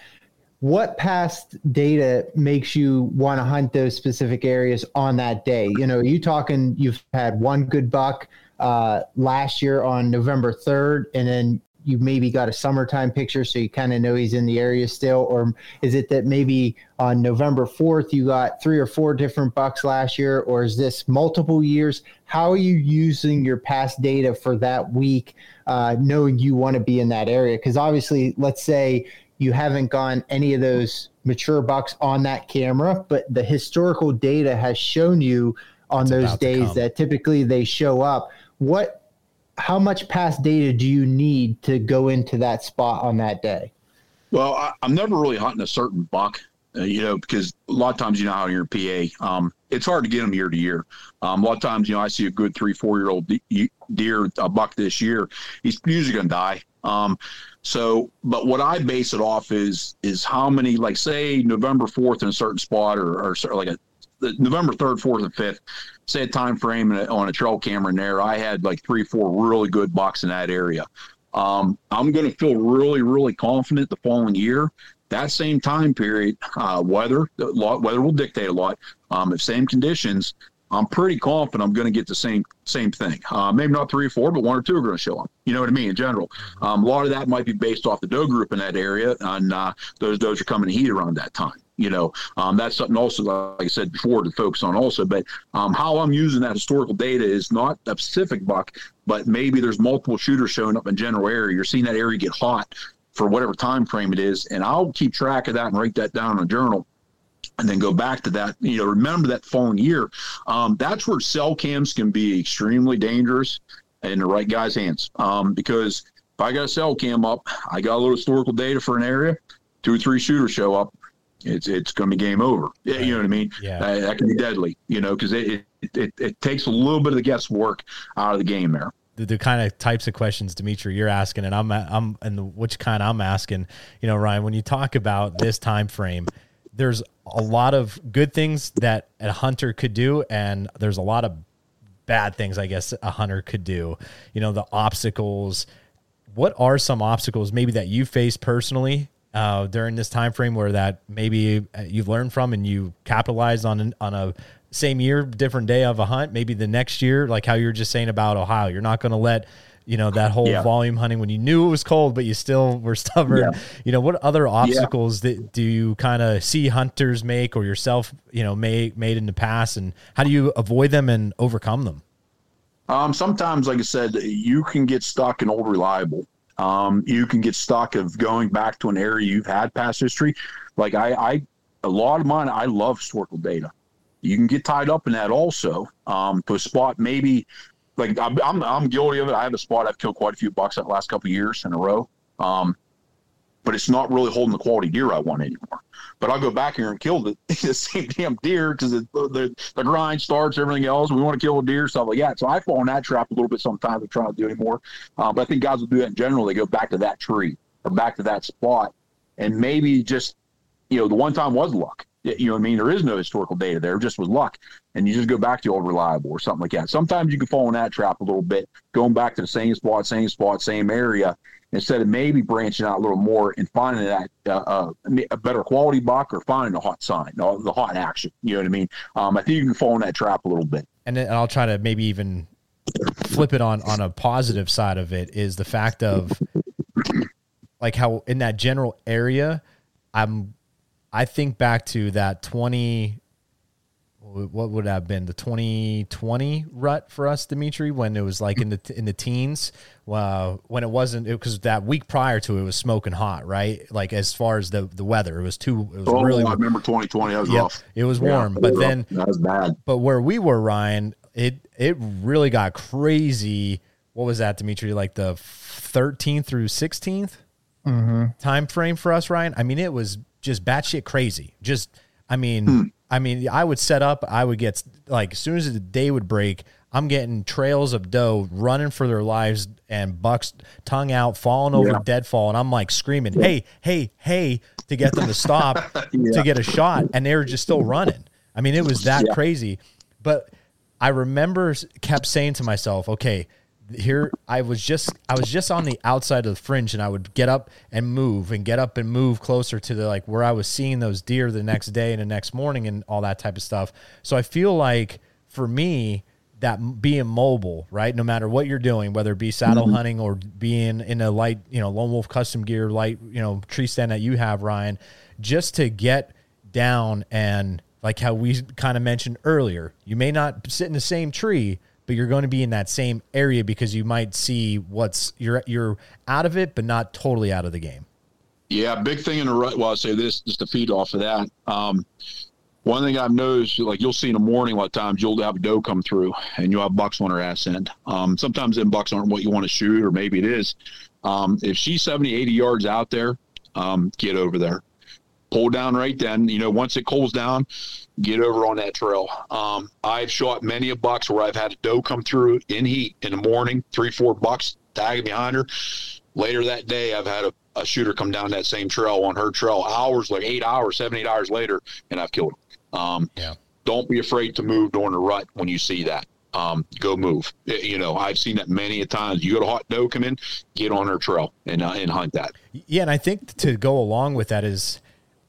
what past data makes you want to hunt those specific areas on that day? You know, you talking you've had one good buck uh, last year on November 3rd, and then you maybe got a summertime picture, so you kind of know he's in the area still? Or is it that maybe on November 4th you got three or four different bucks last year, or is this multiple years? How are you using your past data for that week, uh, knowing you want to be in that area? Because obviously, let's say you haven't gone any of those mature bucks on that camera, but the historical data has shown you on it's those days that typically they show up. What how much past data do you need to go into that spot on that day? Well, I, am never really hunting a certain buck, uh, you know, because a lot of times, you know, how you're in PA, um, it's hard to get them year to year. Um, a lot of times, you know, I see a good three, four year old deer, a buck this year, he's usually going to die. Um, so, but what I base it off is is how many, like say November fourth in a certain spot, or, or like a November third, fourth, and fifth. Say a time frame on a trail camera in there. I had like three, four really good bucks in that area. Um, I'm going to feel really, really confident the following year. That same time period, uh, weather, weather will dictate a lot. Um, if same conditions, I'm pretty confident I'm going to get the same same thing. Uh, maybe not three or four, but one or two are going to show up. You know what I mean? In general, um, a lot of that might be based off the doe group in that area, and uh, those does are coming to heat around that time. You know, um, that's something also, like I said before, to focus on also. But um, how I'm using that historical data is not a specific buck, but maybe there's multiple shooters showing up in general area. You're seeing that area get hot for whatever time frame it is, and I'll keep track of that and write that down in a journal and then go back to that. You know, remember that following year. Um, that's where cell cams can be extremely dangerous in the right guy's hands. Um, because if I got a cell cam up, I got a little historical data for an area, two or three shooters show up, it's it's going to be game over. Right. You know what I mean? Yeah, uh, that can be deadly. You know, because it, it, it, it, it takes a little bit of the guesswork out of the game there the, the, kind of types of questions, Dimitri, you're asking, and I'm I'm and the, which kind I'm asking. You know, Ryan, when you talk about this time frame, there's a lot of good things that a hunter could do, and there's a lot of bad things, I guess, a hunter could do. You know, the obstacles. What are some obstacles maybe that you faced personally uh, during this time frame where that maybe uh, you've learned from and you capitalized on an, on a same year, different day of a hunt? Maybe the next year, like how you were just saying about Ohio, you're not going to let you know that whole yeah. volume hunting when you knew it was cold but you still were stubborn yeah. you know what other obstacles yeah. that do you kind of see hunters make or yourself you know made made in the past and how do you avoid them and overcome them um, sometimes like i said you can get stuck in old reliable um, you can get stuck of going back to an area you've had past history like i i a lot of mine i love historical data you can get tied up in that also um, to a spot maybe like I'm, I'm, I'm guilty of it. I have a spot I've killed quite a few bucks that last couple years in a row. Um, but it's not really holding the quality deer I want anymore. But I'll go back here and kill the, the same damn deer because the, the, grind starts, everything else. We want to kill a deer, stuff like that. So I fall in that trap a little bit sometimes. I'm trying to do anymore. Uh, but I think guys will do that in general. They go back to that tree or back to that spot, and maybe just you know the one time was luck you know what I mean? There is no historical data there. Just was luck. And you just go back to old reliable or something like that. Sometimes you can fall in that trap a little bit, going back to the same spot, same spot, same area, instead of maybe branching out a little more and finding that uh, uh, a better quality buck or finding the hot sign, the, the hot action. You know what I mean? Um, I think you can fall in that trap a little bit. And then I'll try to maybe even flip it on on a positive side of it is the fact of like how in that general area, I'm I think back to that 20 what would have been the 2020 rut for us, Dimitri, when it was like in the in the teens, uh, when it wasn't because that week prior to it was smoking hot, right? Like as far as the the weather, it was too. It was oh, really. I remember 2020. That was yep, rough. It was warm, yeah, but then that was bad. But where we were, Ryan, it it really got crazy. What was that, Dimitri? Like the 13th through 16th mm-hmm. time frame for us, Ryan. I mean, it was just batshit crazy. Just, I mean, hmm. I mean, I would set up. I would get like as soon as the day would break, I'm getting trails of doe running for their lives and bucks tongue out, falling over yeah. deadfall, and I'm like screaming, "Hey, hey, hey!" to get them to stop yeah. to get a shot, and they were just still running. I mean, it was that yeah. crazy. But I remember kept saying to myself, "Okay, here I was just I was just on the outside of the fringe and I would get up and move and get up and move closer to the like where I was seeing those deer the next day and the next morning and all that type of stuff. So I feel like for me that being mobile, right? No matter what you're doing, whether it be saddle mm-hmm. hunting or being in a light, you know, lone wolf custom gear, light, you know, tree stand that you have, Ryan, just to get down and like how we kind of mentioned earlier, you may not sit in the same tree, but you're going to be in that same area because you might see what's you're you're out of it, but not totally out of the game. Yeah, big thing in the rut. Well, I'll say this just to feed off of that. Um, one thing I've noticed, like you'll see in the morning, a lot of times you'll have doe come through and you'll have bucks on her ass end. Um, sometimes them bucks aren't what you want to shoot, or maybe it is. Um, if she's 70, 80 yards out there, um, get over there. Pull down right then. You know, once it cools down, get over on that trail. Um, I've shot many a bucks where I've had a doe come through in heat in the morning, three, four bucks tagging behind her. Later that day, I've had a, a shooter come down that same trail on her trail hours, like eight hours, seven, eight hours later, and I've killed him. Um, yeah. Don't be afraid to move during the rut when you see that. Um, go move. You know, I've seen that many a times. You got a hot doe come in, get on her trail and uh, and hunt that. Yeah, and I think to go along with that is,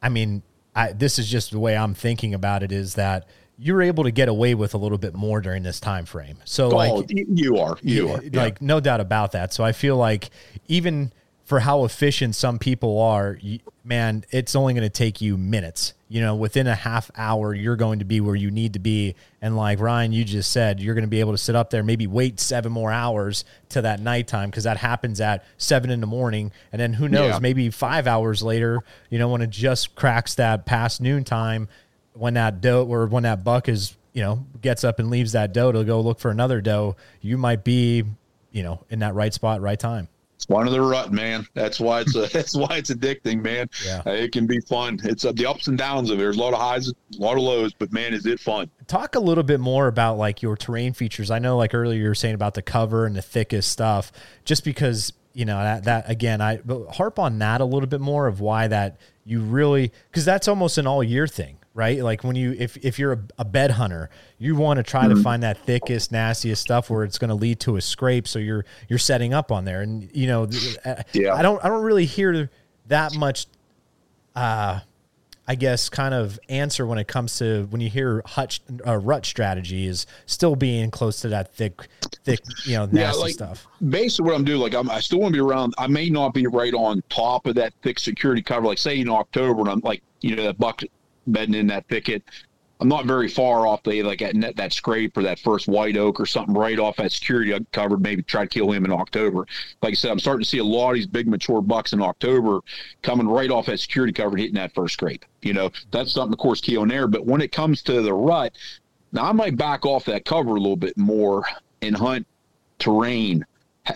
I mean, I, this is just the way I'm thinking about it is that you're able to get away with a little bit more during this time frame. So oh, like you are, you are, like yeah. no doubt about that. So I feel like even for how efficient some people are, man, it's only going to take you minutes. You know, within a half hour, you're going to be where you need to be. And like Ryan, you just said, you're going to be able to sit up there, maybe wait seven more hours to that nighttime because that happens at seven in the morning. And then who knows, yeah. maybe five hours later, you know, when it just cracks that past noon time, when that doe or when that buck is, you know, gets up and leaves that doe to go look for another doe, you might be, you know, in that right spot, right time. It's one of the rut, man. That's why it's a, that's why it's addicting, man. Yeah. Uh, it can be fun. It's uh, the ups and downs of it. There's a lot of highs, a lot of lows, but man, is it fun. Talk a little bit more about like your terrain features. I know like earlier you were saying about the cover and the thickest stuff, just because you know that that again I harp on that a little bit more of why that you really because that's almost an all year thing right like when you if if you're a, a bed hunter you want to try Mm-hmm. to find that thickest nastiest stuff where it's going to lead to a scrape so you're you're setting up on there and you know uh, Yeah. I don't I don't really hear that much uh I guess kind of answer when it comes to when you hear hutch uh, rut strategy is still being close to that thick thick you know nasty Yeah, like- stuff Basically, what I'm doing, like I'm, I still want to be around. I may not be right on top of that thick security cover. Like say in October, and I'm like, you know, that buck bedding in that thicket. I'm not very far off the like at that scrape or that first white oak or something right off that security cover. Maybe try to kill him in October. Like I said, I'm starting to see a lot of these big mature bucks in October coming right off that security cover hitting that first scrape. You know, that's something of course key on there. But when it comes to the rut, now I might back off that cover a little bit more and hunt terrain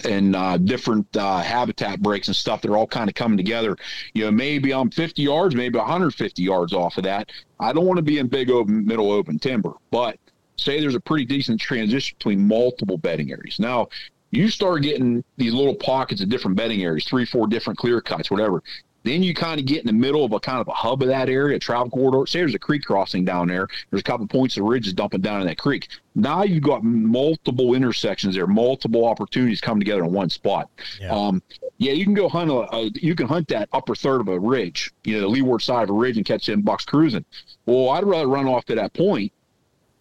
and uh, different uh, habitat breaks and stuff that are all kind of coming together. You know, maybe I'm 50 yards, maybe 150 yards off of that. I don't want to be in big open, middle open timber, but say there's a pretty decent transition between multiple bedding areas. Now, you start getting these little pockets of different bedding areas, three, four different clear cuts, whatever. Then you kind of get in the middle of a kind of a hub of that area, a travel corridor. Say there's a creek crossing down there. There's a couple points of ridges dumping down in that creek. Now you've got multiple intersections there, multiple opportunities coming together in one spot. Yeah. Um, yeah, you can go hunt a, a you can hunt that upper third of a ridge, you know, the leeward side of a ridge and catch them bucks cruising. Well, I'd rather run off to that point,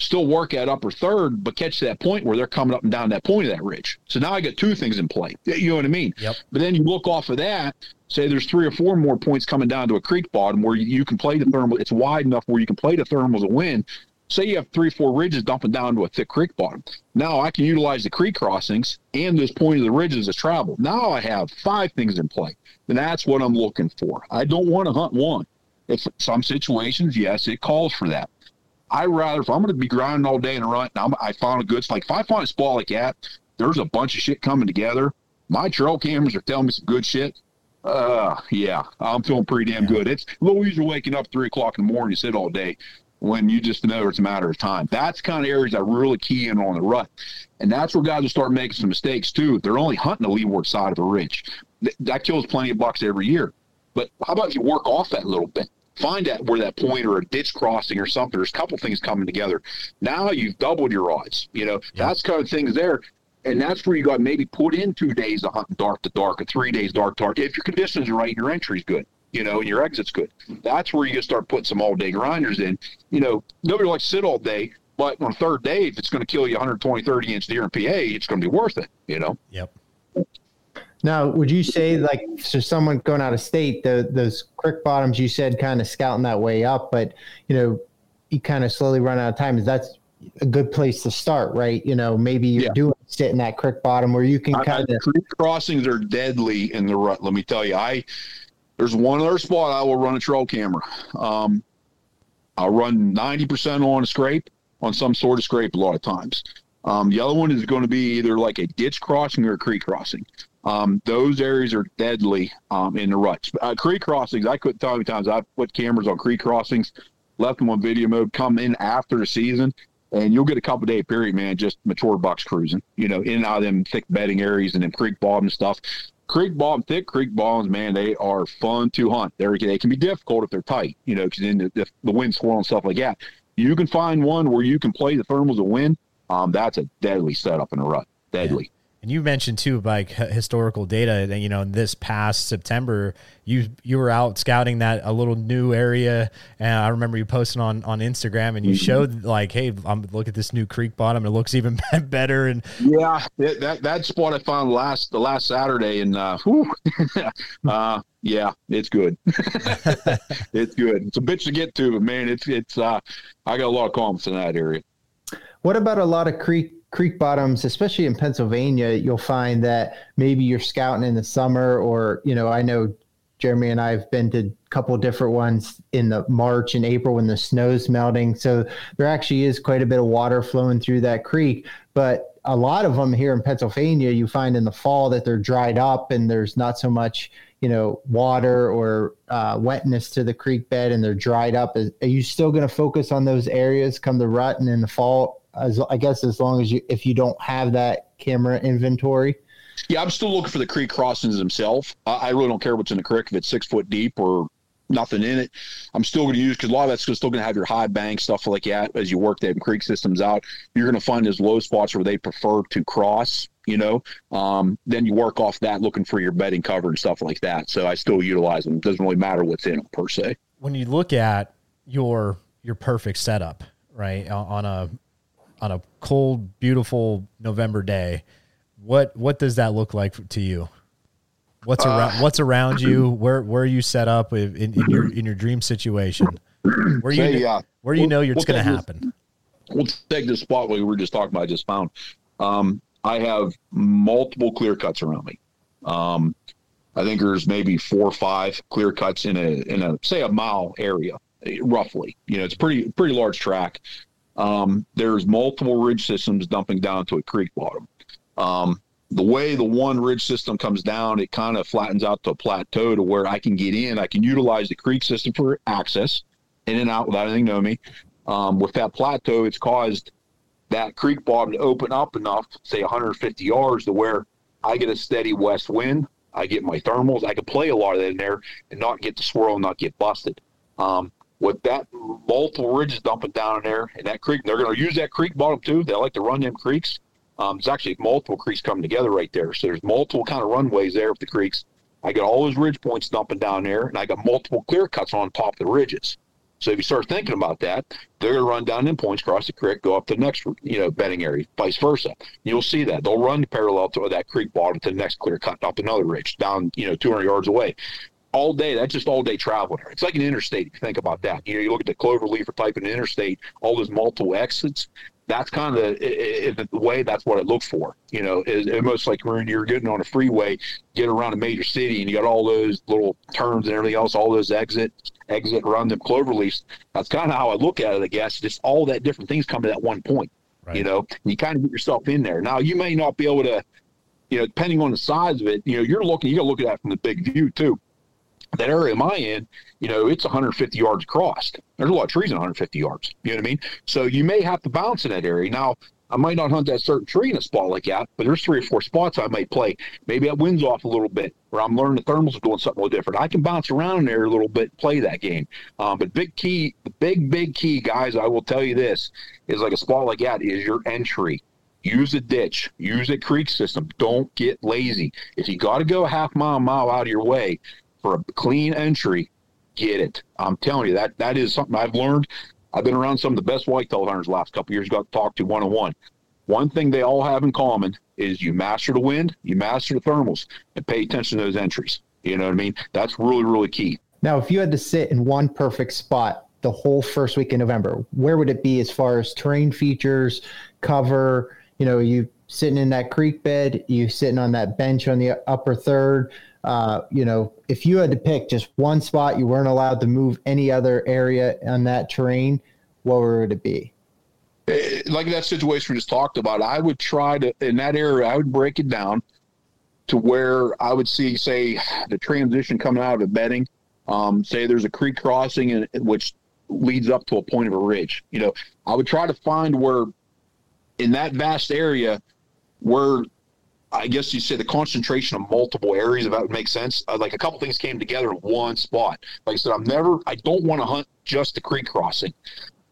still work at upper third, but catch that point where they're coming up and down that point of that ridge. So now I got two things in play. You know what I mean? Yep. But then you look off of that, say there's three or four more points coming down to a creek bottom where you, can play the thermal. It's wide enough where you can play the thermals and win. Say you have three, four ridges dumping down to a thick creek bottom. Now I can utilize the creek crossings and this point of the ridges as travel. Now I have five things in play. And that's what I'm looking for. I don't want to hunt one. If some situations, yes, it calls for that. I rather if I'm going to be grinding all day in a rut, and I'm, I found a good like if I find a spot like that, there's a bunch of shit coming together. My trail cameras are telling me some good shit. Uh, yeah, I'm feeling pretty damn good. It's a little easier waking up three o'clock in the morning, you sit all day when you just know it's a matter of time. That's kind of areas I really key in on the rut. And that's where guys will start making some mistakes too. They're only hunting the leeward side of a ridge. Th- that kills plenty of bucks every year. But how about if you work off that little bit? Find that where that point or a ditch crossing or something. There's a couple things coming together. Now you've doubled your odds. You know, Yeah. that's kind of things there. And that's where you got maybe put in two days of hunting dark to dark, or three days dark to dark. If your conditions are right, your entry's good, you know, and your exit's good. That's where you to start putting some all day grinders in. You know, nobody likes to sit all day, but on third day, if it's going to kill you 120, 30 inch deer in PA, it's going to be worth it, you know? Yep. Now, would you say like so someone going out of state, the those creek bottoms you said kind of scouting that way up, but you know, you kind of slowly run out of time. Is that's a good place to start, right? You know, maybe you're Yeah. doing sit in that creek bottom where you can kind of creek crossings are deadly in the rut. Let me tell you, I there's one other spot I will run a trail camera. Um, I'll run ninety percent on a scrape, on some sort of scrape, a lot of times. Um, the other one is going to be either like a ditch crossing or a creek crossing. Um, those areas are deadly um, in the ruts. Uh, creek crossings, I couldn't tell many times I've put cameras on creek crossings, left them on video mode, come in after the season, and you'll get a couple day period, man, just mature bucks cruising, you know, in and out of them thick bedding areas and them creek bottom stuff. Creek bottom, thick creek bottoms, man, they are fun to hunt. They're, they can be difficult if they're tight, you know, because then the, the, the wind swirl and stuff like that. You can find one where you can play the thermals of wind. Um, that's a deadly setup in a rut. Deadly. And you mentioned too, like historical data. That you know, this past September, you you were out scouting that a little new area, and I remember you posting on on Instagram, and you showed like, hey, I'm look at this new creek bottom. It looks even better, and Yeah, that, that that spot I found last the last Saturday, and uh, uh, yeah, it's good. it's good. It's a bitch to get to, but man, it's it's. Uh, I got a lot of confidence in that area. What about a lot of creek creek bottoms, especially in Pennsylvania? You'll find that maybe you're scouting in the summer, or you know, I know Jeremy and I have been to a couple different ones in the March and April when the snow's melting. So there actually is quite a bit of water flowing through that creek. But a lot of them here in Pennsylvania, you find in the fall that they're dried up and there's not so much, you know, water or uh, wetness to the creek bed and they're dried up. Are you still going to focus on those areas come the rut and in the fall? As I guess as long as you if you don't have that camera inventory. Yeah, I'm still looking for the creek crossings themselves. I, I really don't care what's in the creek if it's six foot deep or nothing in it. I'm still going to use because a lot of that's still going to have your high bank stuff like that as you work them creek systems out. You're going to find those low spots where they prefer to cross. You know, um, then you work off that looking for your bedding cover and stuff like that. So I still utilize them. It doesn't really matter what's in them per se. When you look at your your perfect setup, right on a on a cold, beautiful November day, what what does that look like to you? What's around uh, What's around you? Where where are you set up in, in your in your dream situation? Where you say, uh, where you we'll, know you're we'll going to happen? we'll take this spot we were just talking about. I just found. Um, I have multiple clear cuts around me. Um, I think there's maybe four or five clear cuts in a in a say a mile area, roughly. You know, it's pretty pretty large track. Um, there's multiple ridge systems dumping down to a creek bottom. Um, the way the one ridge system comes down, it kind of flattens out to a plateau to where I can get in. I can utilize the creek system for access in and out without anything knowing me. Um, with that plateau, it's caused that creek bottom to open up enough, say 150 yards, to where I get a steady west wind. I get my thermals. I can play a lot of that in there and not get the swirl and not get busted. Um, with that multiple ridges dumping down in there and that creek, they're going to use that creek bottom too. They like to run them creeks. Um, there's actually multiple creeks coming together right there. So there's multiple kind of runways there with the creeks. I got all those ridge points dumping down there, and I got multiple clear cuts on top of the ridges. So if you start thinking about that, they're going to run down them points, cross the creek, go up to the next, you know, bedding area, vice versa. You'll see that they'll run parallel to that creek bottom to the next clear cut up another ridge down, you know, 200 yards away. All day, that's just all day travel there. It's like an interstate if you think about that. You know, you look at the clover leaf or type of an interstate, all those multiple exits that's kind of the, the way that's what I look for. You know, is almost like when you're getting on a freeway, get around a major city, and you got all those little turns and everything else, all those exit, exit, around them clover leaves. That's kind of how I look at it. I guess just all that different things come to that one point. Right. You know, you kind of get yourself in there. Now you may not be able to, you know, depending on the size of it. You know, you're looking. You got to look at that from the big view too that area of my end, you know, it's 150 yards across. There's a lot of trees in 150 yards. You know what I mean? So you may have to bounce in that area. Now, I might not hunt that certain tree in a spot like that, but there's three or four spots I might play. Maybe that wind's off a little bit, or I'm learning the thermals are doing something a little different. I can bounce around in there a little bit, play that game. Um, but big key, the big, big key, guys, I will tell you this is like a spot like that is your entry. Use a ditch, use a creek system. Don't get lazy. If you got to go a half mile, mile out of your way, for a clean entry, get it. I'm telling you that that is something I've learned. I've been around some of the best whitetail hunters the last couple years. Got to talk to one on one. One thing they all have in common is you master the wind, you master the thermals, and pay attention to those entries. You know what I mean? That's really really key. Now, if you had to sit in one perfect spot the whole first week in November, where would it be as far as terrain features, cover? You know, you sitting in that creek bed, you sitting on that bench on the upper third uh, you know, if you had to pick just one spot, you weren't allowed to move any other area on that terrain, what would it be? Eh, like that situation we just talked about, I would try to, in that area, I would break it down to where I would see, say, the transition coming out of the bedding. Um, say there's a creek crossing, and which leads up to a point of a ridge. You know, I would try to find where in that vast area where I guess you say the concentration of multiple areas, if that would make sense. Uh, like a couple things came together in one spot. Like I said, I'm never, I don't want to hunt just the creek crossing.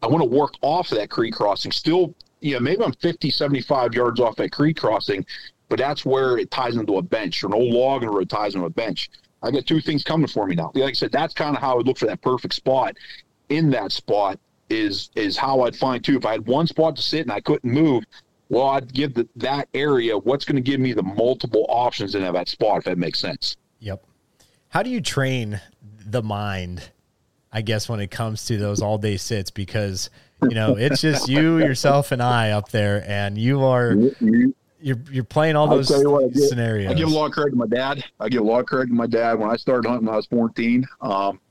I want to work off of that creek crossing. Still, you know, maybe I'm 50, 75 yards off that creek crossing, but that's where it ties into a bench or an old log and road ties into a bench. I got two things coming for me now. Like I said, that's kind of how I would look for that perfect spot. In that spot is is how I'd find too. If I had one spot to sit and I couldn't move, well, I'd give the, that area what's going to give me the multiple options in that spot, if that makes sense. Yep. How do you train the mind, I guess, when it comes to those all day sits? Because, you know, it's just you, yourself, and I up there, and you are. You're, you're playing all those what, I give, scenarios. I give a lot of credit to my dad. I give a lot of credit to my dad. When I started hunting when I was 14, um,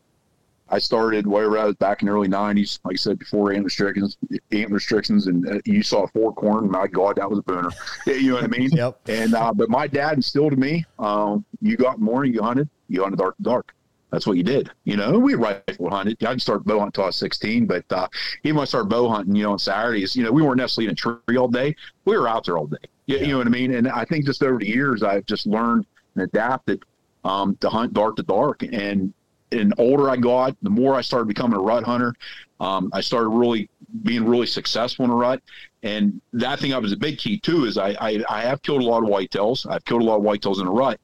I started wherever I was back in the early '90s. Like I said before, ant restrictions, ant restrictions, and uh, you saw forkhorn. My God, that was a booner. you know what I mean? Yep. And uh, but my dad instilled in me, um, you got morning, you hunted, you hunted dark dark. That's what you did. You know, we rifle hunted. I didn't start bow hunting until I was 16, but uh, even when I started bow hunting, you know, on Saturdays, you know, we weren't necessarily in a tree all day. We were out there all day. You, yeah. you know what I mean? And I think just over the years, I've just learned and adapted um, to hunt dark to dark. And and older I got, the more I started becoming a rut hunter. Um, I started really being really successful in a rut. And that thing I was a big key too is I, I, I have killed a lot of whitetails. I've killed a lot of whitetails in a rut.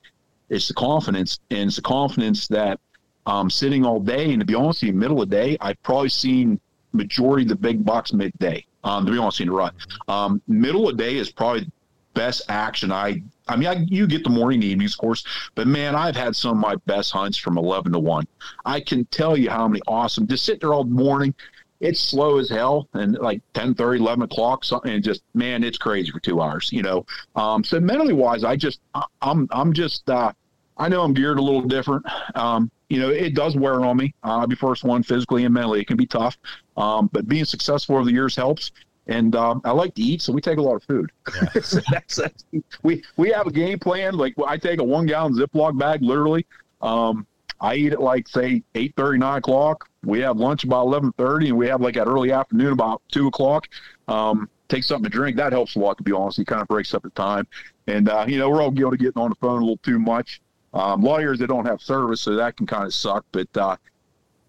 It's the confidence, and it's the confidence that um, sitting all day. And to be honest, in the middle of the day, I've probably seen majority of the big bucks midday. Um, to be honest, in the rut, um, middle of day is probably best action I I mean, I, you get the morning evenings, of course, but man, I've had some of my best hunts from 11 to 1. I can tell you how many awesome, just sit there all morning. It's slow as hell and like 10 30, 11 o'clock, something, and just, man, it's crazy for two hours, you know. Um, so mentally wise, I just, I, I'm, I'm just, uh, I know I'm geared a little different. Um, you know, it does wear on me. Uh, I'll be first one physically and mentally. It can be tough. Um, but being successful over the years helps and um, I like to eat, so we take a lot of food. Yeah. so that's, that's, we we have a game plan. Like I take a one gallon Ziploc bag, literally. Um, I eat at like say eight thirty, nine o'clock. We have lunch about eleven thirty, and we have like at early afternoon about two o'clock. Um, take something to drink. That helps a lot, to be honest. It kind of breaks up the time. And uh, you know, we're all guilty of getting on the phone a little too much. Um, lawyers that don't have service, so that can kind of suck. But uh,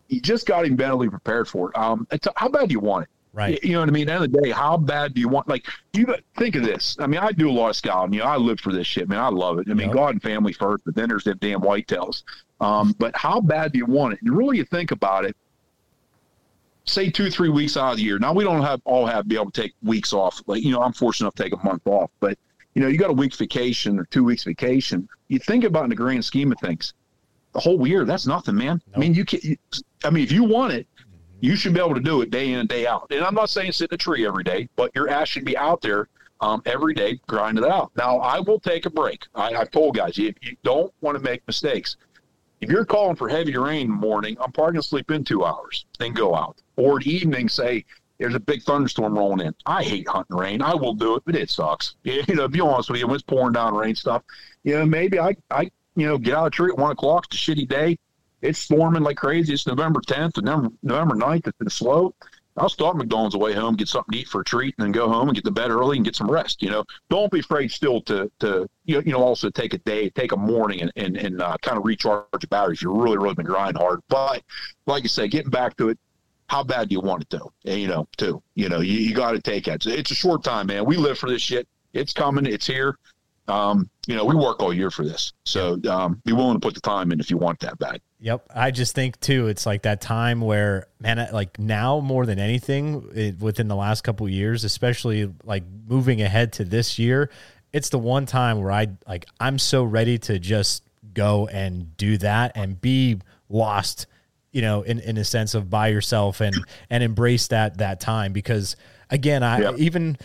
you just got to be mentally prepared for it. Um, how bad do you want it? Right. You know what I mean? At the end of the day, how bad do you want? Like, you think of this. I mean, I do a lot of scouting. You know, I live for this shit, man. I love it. I mean, yep. God and family first, but then there's them damn whitetails. Um, but how bad do you want it? And really, you think about it. Say two, three weeks out of the year. Now we don't have all have be able to take weeks off. Like, you know, I'm fortunate enough to take a month off, but you know, you got a week's vacation or two weeks vacation. You think about in the grand scheme of things, the whole year, that's nothing, man. Nope. I mean, you can. I mean, if you want it, you should be able to do it day in and day out. And I'm not saying sit in a tree every day, but your ass should be out there um, every day grinding it out. Now, I will take a break. I, have told guys, if you don't want to make mistakes, if you're calling for heavy rain in the morning, I'm probably going to sleep in two hours, then go out. Or at evening, say, there's a big thunderstorm rolling in. I hate hunting rain. I will do it, but it sucks. You know, be honest with you, when it's pouring down rain stuff, you know, maybe I, I, you know, get out of the tree at one o'clock. It's a shitty day it's storming like crazy. It's November 10th and November, November 9th. It's been slow. I'll stop McDonald's away home, get something to eat for a treat, and then go home and get to bed early and get some rest. You know, don't be afraid still to to you know, you know also take a day, take a morning, and and, and uh, kind of recharge your batteries. You've really really been grinding hard, but like I say, getting back to it, how bad do you want it though? And, you know, too. You know, you, you got to take it. It's a short time, man. We live for this shit. It's coming. It's here. Um, you know, we work all year for this. So um, be willing to put the time in if you want that bad. Yep. I just think too, it's like that time where, man, like now more than anything it, within the last couple years, especially like moving ahead to this year, it's the one time where I like, I'm so ready to just go and do that and be lost, you know, in, in a sense of by yourself and, and embrace that, that time because again, I yep. even,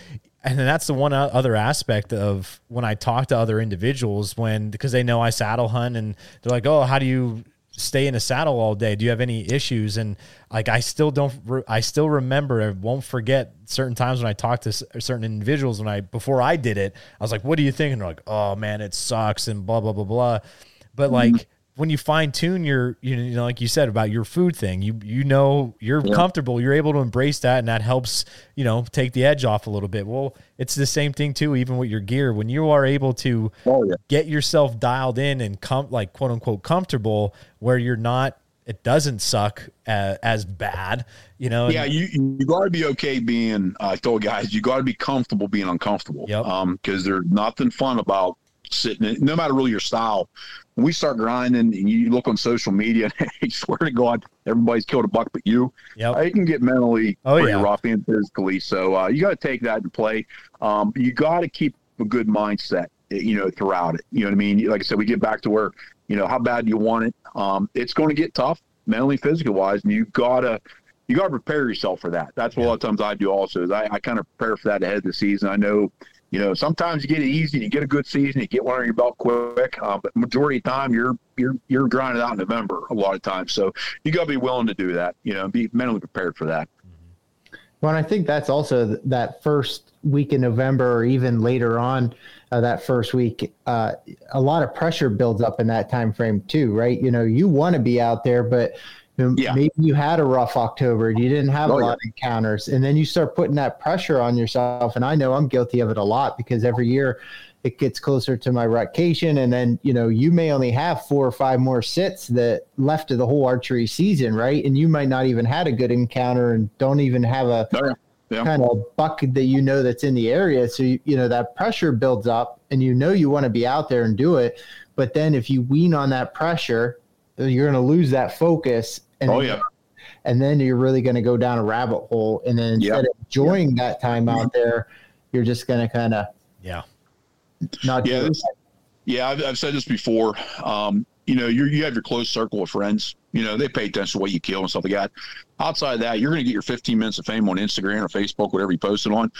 and then that's the one other aspect of when I talk to other individuals when because they know I saddle hunt and they're like, "Oh, how do you stay in a saddle all day? Do you have any issues?" And like I still don't I still remember I won't forget certain times when I talked to certain individuals when I before I did it, I was like, "What are you thinking?" they're like, "Oh man, it sucks," and blah blah blah blah. But like mm-hmm when you fine tune your, you know, like you said about your food thing, you you know you're yeah. comfortable, you're able to embrace that, and that helps, you know, take the edge off a little bit. Well, it's the same thing too, even with your gear. When you are able to oh, yeah. get yourself dialed in and come like quote unquote comfortable, where you're not, it doesn't suck as, as bad, you know. Yeah, you you got to be okay being. Uh, I told guys you got to be comfortable being uncomfortable. Yep. Um, because there's nothing fun about sitting in, no matter really your style when we start grinding and you look on social media, and I swear to God, everybody's killed a buck but you. Yeah, it can get mentally oh, pretty yeah. rough and physically. So uh, you got to take that and play. Um, you got to keep a good mindset, you know, throughout it. You know what I mean? Like I said, we get back to where, you know, how bad do you want it? Um, it's going to get tough, mentally, physical wise, and you gotta you got to prepare yourself for that. That's what yeah. a lot of times I do also is I, I kind of prepare for that ahead of the season. I know You know, sometimes you get it easy, and you get a good season, you get one on your belt quick. Uh, but majority of the time, you're you're you're grinding out in November a lot of times. So you got to be willing to do that. You know, be mentally prepared for that. Well, I think that's also that first week in November, or even later on uh, that first week. Uh, a lot of pressure builds up in that time frame too, right? You know, you want to be out there, but yeah. maybe you had a rough October, you didn't have oh, a lot yeah. of encounters, and then you start putting that pressure on yourself. And I know I'm guilty of it a lot because every year it gets closer to my rutcation and then you know you may only have four or five more sits that left of the whole archery season right and you might not even had a good encounter and don't even have a oh, yeah. kind of buck that you know that's in the area so you, you know that pressure builds up and you know you want to be out there and do it but then if you wean on that pressure you're going to lose that focus and oh yeah and then you're really going to go down a rabbit hole and then instead of enjoying that time out there you're just going to kind of yeah not yeah, yeah. I've, I've, said this before. Um, you know, you you have your close circle of friends. You know, they pay attention to what you kill and stuff like that. Outside of that, you're going to get your 15 minutes of fame on Instagram or Facebook, whatever you post it on.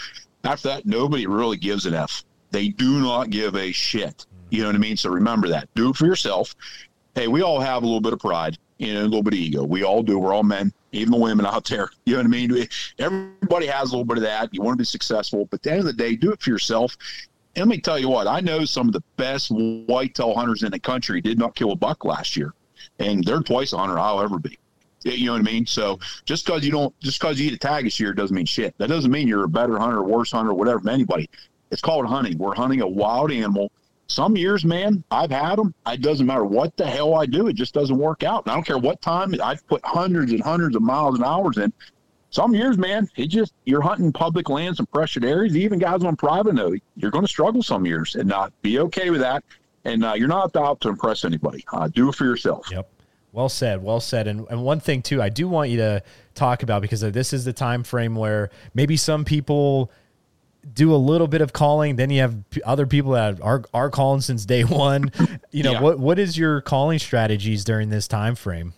After that, nobody really gives an F. They do not give a shit. You know what I mean? So remember that. Do it for yourself. Hey, we all have a little bit of pride, you know, a little bit of ego. We all do. We're all men, even the women out there. You know what I mean? Everybody has a little bit of that. You want to be successful, but at the end of the day, do it for yourself let me tell you what, I know some of the best whitetail hunters in the country did not kill a buck last year, and they're twice a hunter I'll ever be. You know what I mean? So just because you don't, just because you eat a tag this year doesn't mean shit. That doesn't mean you're a better hunter, or worse hunter, or whatever anybody. It's called hunting. We're hunting a wild animal. Some years, man, I've had them. It doesn't matter what the hell I do. It just doesn't work out. And I don't care what time. I've put hundreds and hundreds of miles and hours in some years, man, it just you're hunting public lands and pressured areas. Even guys on private know you're going to struggle some years, and not be okay with that. And uh, you're not out to impress anybody. Uh, do it for yourself. Yep. Well said. Well said. And and one thing too, I do want you to talk about because this is the time frame where maybe some people do a little bit of calling then you have other people that are are calling since day one you know yeah. what what is your calling strategies during this time frame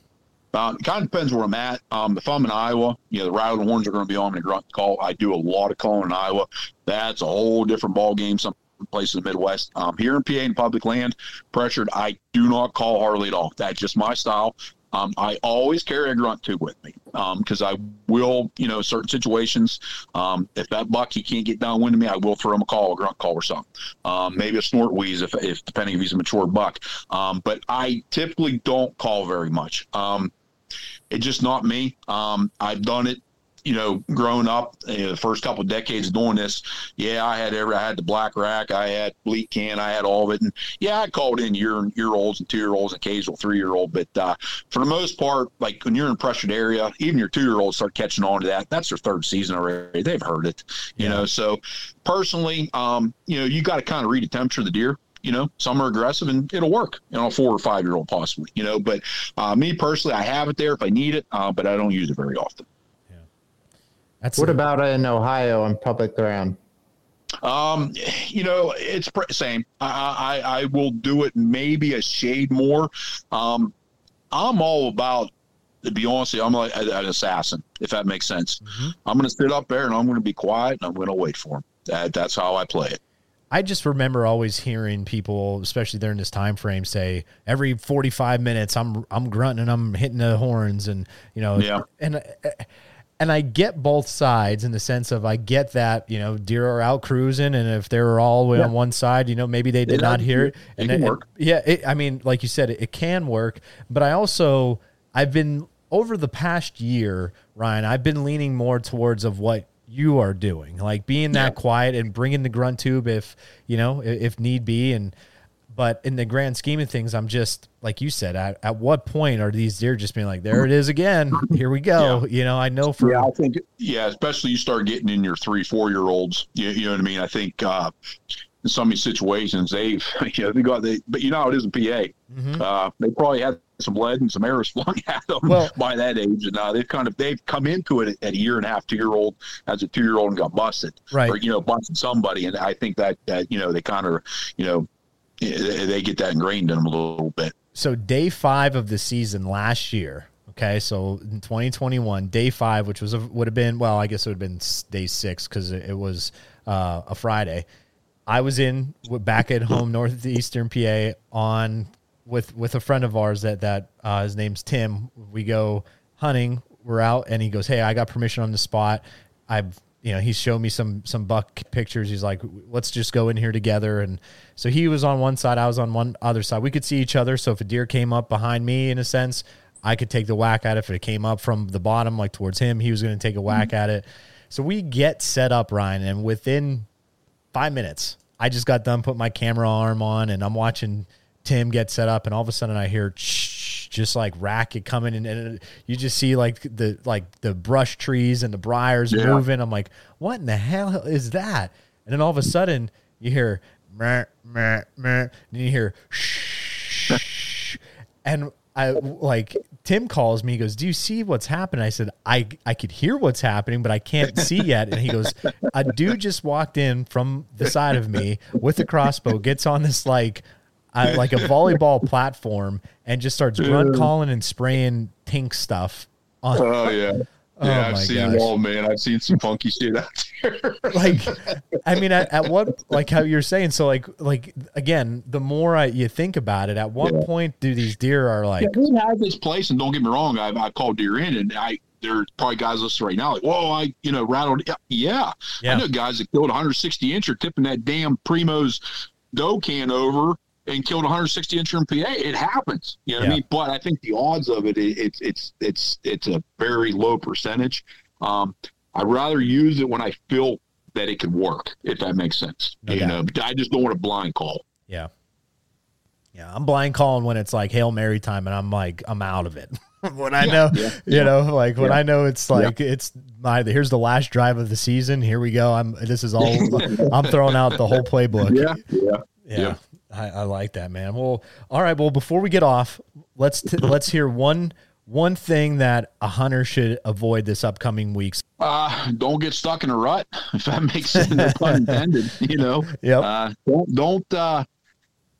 uh, it kind of depends where I'm at. Um, if I'm in Iowa, you know, the rattling horns are going to be on me grunt call. I do a lot of calling in Iowa. That's a whole different ball game. Some places in the Midwest. Um, here in PA in public land, pressured, I do not call hardly at all. That's just my style. Um, I always carry a grunt tube with me because um, I will, you know, certain situations. Um, if that buck he can't get downwind of me, I will throw him a call, a grunt call, or something. Um, maybe a snort wheeze if, if depending if he's a mature buck. Um, but I typically don't call very much. Um, it's just not me. I've done it you know, growing up, you know, the first couple of decades doing this, yeah, I had every, I had the black rack, I had bleat can, I had all of it, and yeah, I called in year year olds and two year olds, occasional three year old, but uh, for the most part, like when you're in a pressured area, even your two year olds start catching on to that. That's their third season already. They've heard it, you yeah. know. So personally, um, you know, you got to kind of read the temperature of the deer you know some are aggressive and it'll work you know a four or five year old possibly you know but uh, me personally i have it there if i need it uh, but i don't use it very often that's what a- about in ohio on public ground um, you know, it's pr- same. I, I I will do it maybe a shade more. Um, I'm all about to be honest, I'm like an assassin, if that makes sense. Mm-hmm. I'm going to sit up there and I'm going to be quiet and I'm going to wait for him. That, that's how I play it. I just remember always hearing people, especially during this time frame, say every 45 minutes I'm I'm grunting and I'm hitting the horns and you know yeah. and and I get both sides in the sense of I get that you know deer are out cruising and if they're all yeah. on one side, you know maybe they did not hear it. And it, it yeah, it, I mean, like you said, it, it can work, but I also I've been over the past year, Ryan, I've been leaning more towards of what you are doing, like being that yeah. quiet and bringing the grunt tube if you know if need be. And but in the grand scheme of things, I'm just like you said. At, at what point are these deer just being like, there it is again? Here we go. Yeah. You know, I know for yeah, I think yeah, especially you start getting in your three, four year olds. You, you know what I mean? I think uh, in some of these situations, they've you know they got they, but you know how it is in PA. Mm-hmm. Uh, they probably had some lead and some arrows flung at them well, by that age, and uh, they've kind of they've come into it at a year and a half, two year old as a two year old and got busted, right? Or you know, busted somebody, and I think that that you know they kind of you know they get that ingrained in them a little bit. So day five of the season last year. Okay, so in 2021, day five, which was a, would have been well, I guess it would have been day six because it, was uh, a Friday I was in back at home, northeastern PA, on with with a friend of ours that that uh, his name's Tim. We go hunting. We're out, and he goes, "Hey, I got permission on the spot. I've you know he's showed me some some buck pictures. He's like, let's just go in here together." And so he was on one side, I was on one other side. We could see each other. So if a deer came up behind me, in a sense, I could take the whack at it. If it came up from the bottom, like towards him, he was going to take a whack mm-hmm. at it. So we get set up, Ryan, and within five minutes, I just got done putting my camera arm on, and I'm watching Tim get set up, and all of a sudden I hear just like racket coming, in, and uh, you just see like the like the brush trees and the briars yeah. moving. I'm like, what in the hell is that? And then all of a sudden you hear meh, meh, meh, and you hear shh, and I like Tim calls me. He goes, "Do you see what's happening?" I said, "I I could hear what's happening, but I can't see yet." And he goes, "A dude just walked in from the side of me with a crossbow, gets on this like uh, like a volleyball platform and just starts grunt calling and spraying pink stuff. On. Oh yeah. Oh yeah, I've seen gosh. all, man. I've seen some funky shit out there. like, I mean, at, at, what, like how you're saying, so like, like again, the more I, you think about it, at what yeah. point do these deer are like? Yeah, we have this place, and don't get me wrong, I, I called deer in, and I there's probably guys listening right now like, whoa, I you know rattled. Yeah, yeah. I know guys that killed 160 incher tipping that damn Primos doe can over and killed 160 inch in PA. It happens, you know yeah. what I mean? But I think the odds of it, it's it's it's it's a very low percentage. Um, I'd rather use it when I feel that it could work, if that makes sense. No you doubt. know, I just don't want a blind call. Yeah. Yeah, I'm blind calling when it's like Hail Mary time and I'm like, I'm out of it. when I yeah, know, yeah, you yeah. know, like when I know it's like, it's my, here's the last drive of the season. Here we go. I'm, this is all, I'm throwing out the whole playbook. Yeah. Yeah. Yeah. I, I, like that, man. Well, all right. Well, before we get off, let's t- let's hear one one thing that a hunter should avoid this upcoming weeks. Uh, don't get stuck in a rut, if that makes sense. no pun intended. You know. Yep. Uh, don't don't. Uh,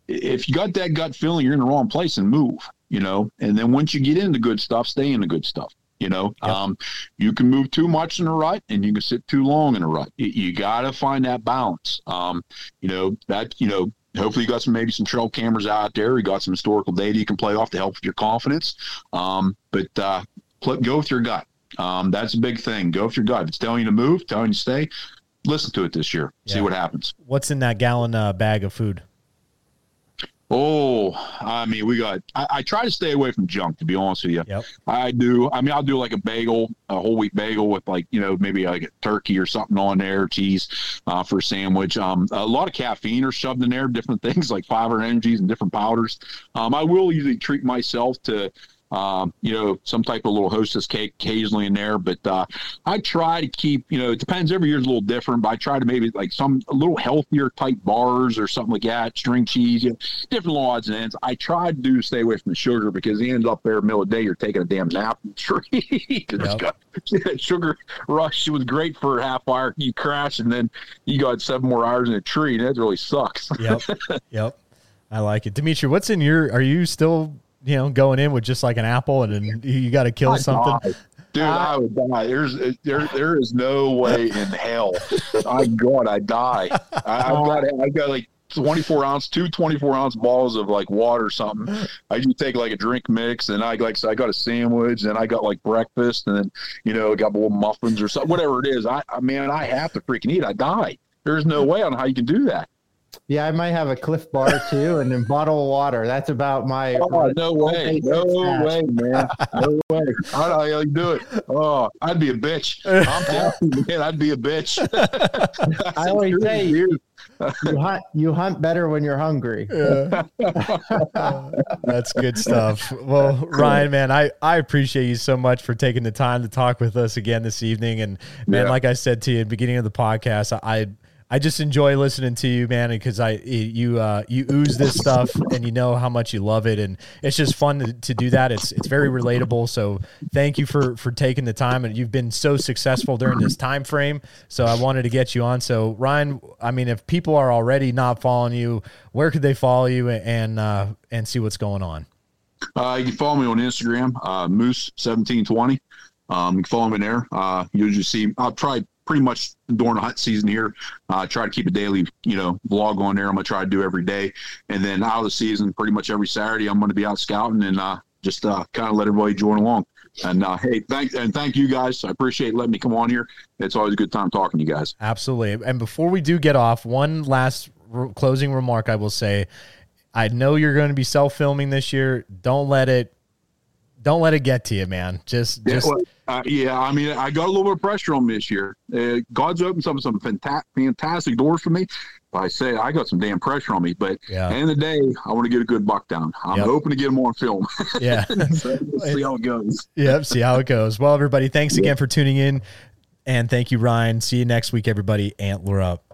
if you got that gut feeling, you're in the wrong place, and move. You know. And then once you get into good stuff, stay in the good stuff. You know, yep. um, you can move too much in a rut and you can sit too long in a rut. You, you got to find that balance. Um, you know, that, you know, hopefully you got some maybe some trail cameras out there. You got some historical data you can play off to help with your confidence. Um, but uh, go with your gut. Um, that's a big thing. Go with your gut. If it's telling you to move, telling you to stay, listen to it this year. Yeah. See what happens. What's in that gallon uh, bag of food? Oh, I mean, we got. I, I, try to stay away from junk. To be honest with you, yep. I do. I mean, I'll do like a bagel, a whole wheat bagel with like you know maybe like a turkey or something on there, cheese uh, for a sandwich. Um, a lot of caffeine are shoved in there, different things like fiber energies and different powders. Um, I will usually treat myself to um, you know, some type of little hostess cake occasionally in there. But uh, I try to keep, you know, it depends. Every year's a little different, but I try to maybe like some a little healthier type bars or something like that, string cheese, you know, different little odds and ends. I try to do stay away from the sugar because the end up there middle of the day, you're taking a damn nap in the tree. yep. sugar rush was great for a half hour. You crash and then you got seven more hours in a tree, and that really sucks. yep. Yep. I like it. Dimitri, what's in your are you still you know, going in with just like an apple and then you got to kill I something. Die. Dude, ah. I would die. There's there there is no way in hell. I God, I die. I, have oh. got I've got like 24 ounce, two 24 ounce balls of like water or something. I just take like a drink mix and I like, so I got a sandwich and I got like breakfast and then, you know, got little muffins or something, whatever it is. I, I mean, I have to freaking eat. I die. There's no mm. way on how you can do that. Yeah, I might have a Clif Bar too, and a bottle of water. That's about my. Oh, no way! No way, man! No way! How do I do it? Oh, I'd be a bitch. I'm telling man, I'd be a bitch. I always say you, you hunt. You hunt better when you're hungry. Yeah. That's good stuff. Well, Ryan, man, I I appreciate you so much for taking the time to talk with us again this evening. And man, yeah. like I said to you at the beginning of the podcast, I I just enjoy listening to you, man, because I you uh, you ooze this stuff and you know how much you love it, and it's just fun to, to do that. It's it's very relatable. So thank you for for taking the time, and you've been so successful during this time frame. So I wanted to get you on. So Ryan, I mean, if people are already not following you, where could they follow you and uh, and see what's going on? Uh, you can follow me on Instagram, uh, Moose seventeen twenty. Um, you can follow me there. Uh, you'll just see. I'll try pretty much during the hunt season here. Uh, try to keep a daily, you know, vlog on there. I'm gonna try to do every day, and then out of the season, pretty much every Saturday, I'm gonna be out scouting and uh, just uh, kind of let everybody join along. And uh, hey, thank and thank you guys. I appreciate letting me come on here. It's always a good time talking to you guys. Absolutely. And before we do get off, one last re- closing remark I will say. I know you're going to be self filming this year. Don't let it. Don't let it get to you, man. Just, Yeah, just well, uh, yeah, I mean, I got a little bit of pressure on me this year. Uh, God's opened some some fanta- fantastic doors for me. But I say I got some damn pressure on me. But Yeah. at the end of the day, I want to get a good buck down. I'm Yep. hoping to get him on film. yeah. so see how it goes. yep. See how it goes. Well, everybody, thanks again for tuning in. And thank you, Ryan. See you next week, everybody. Antler up.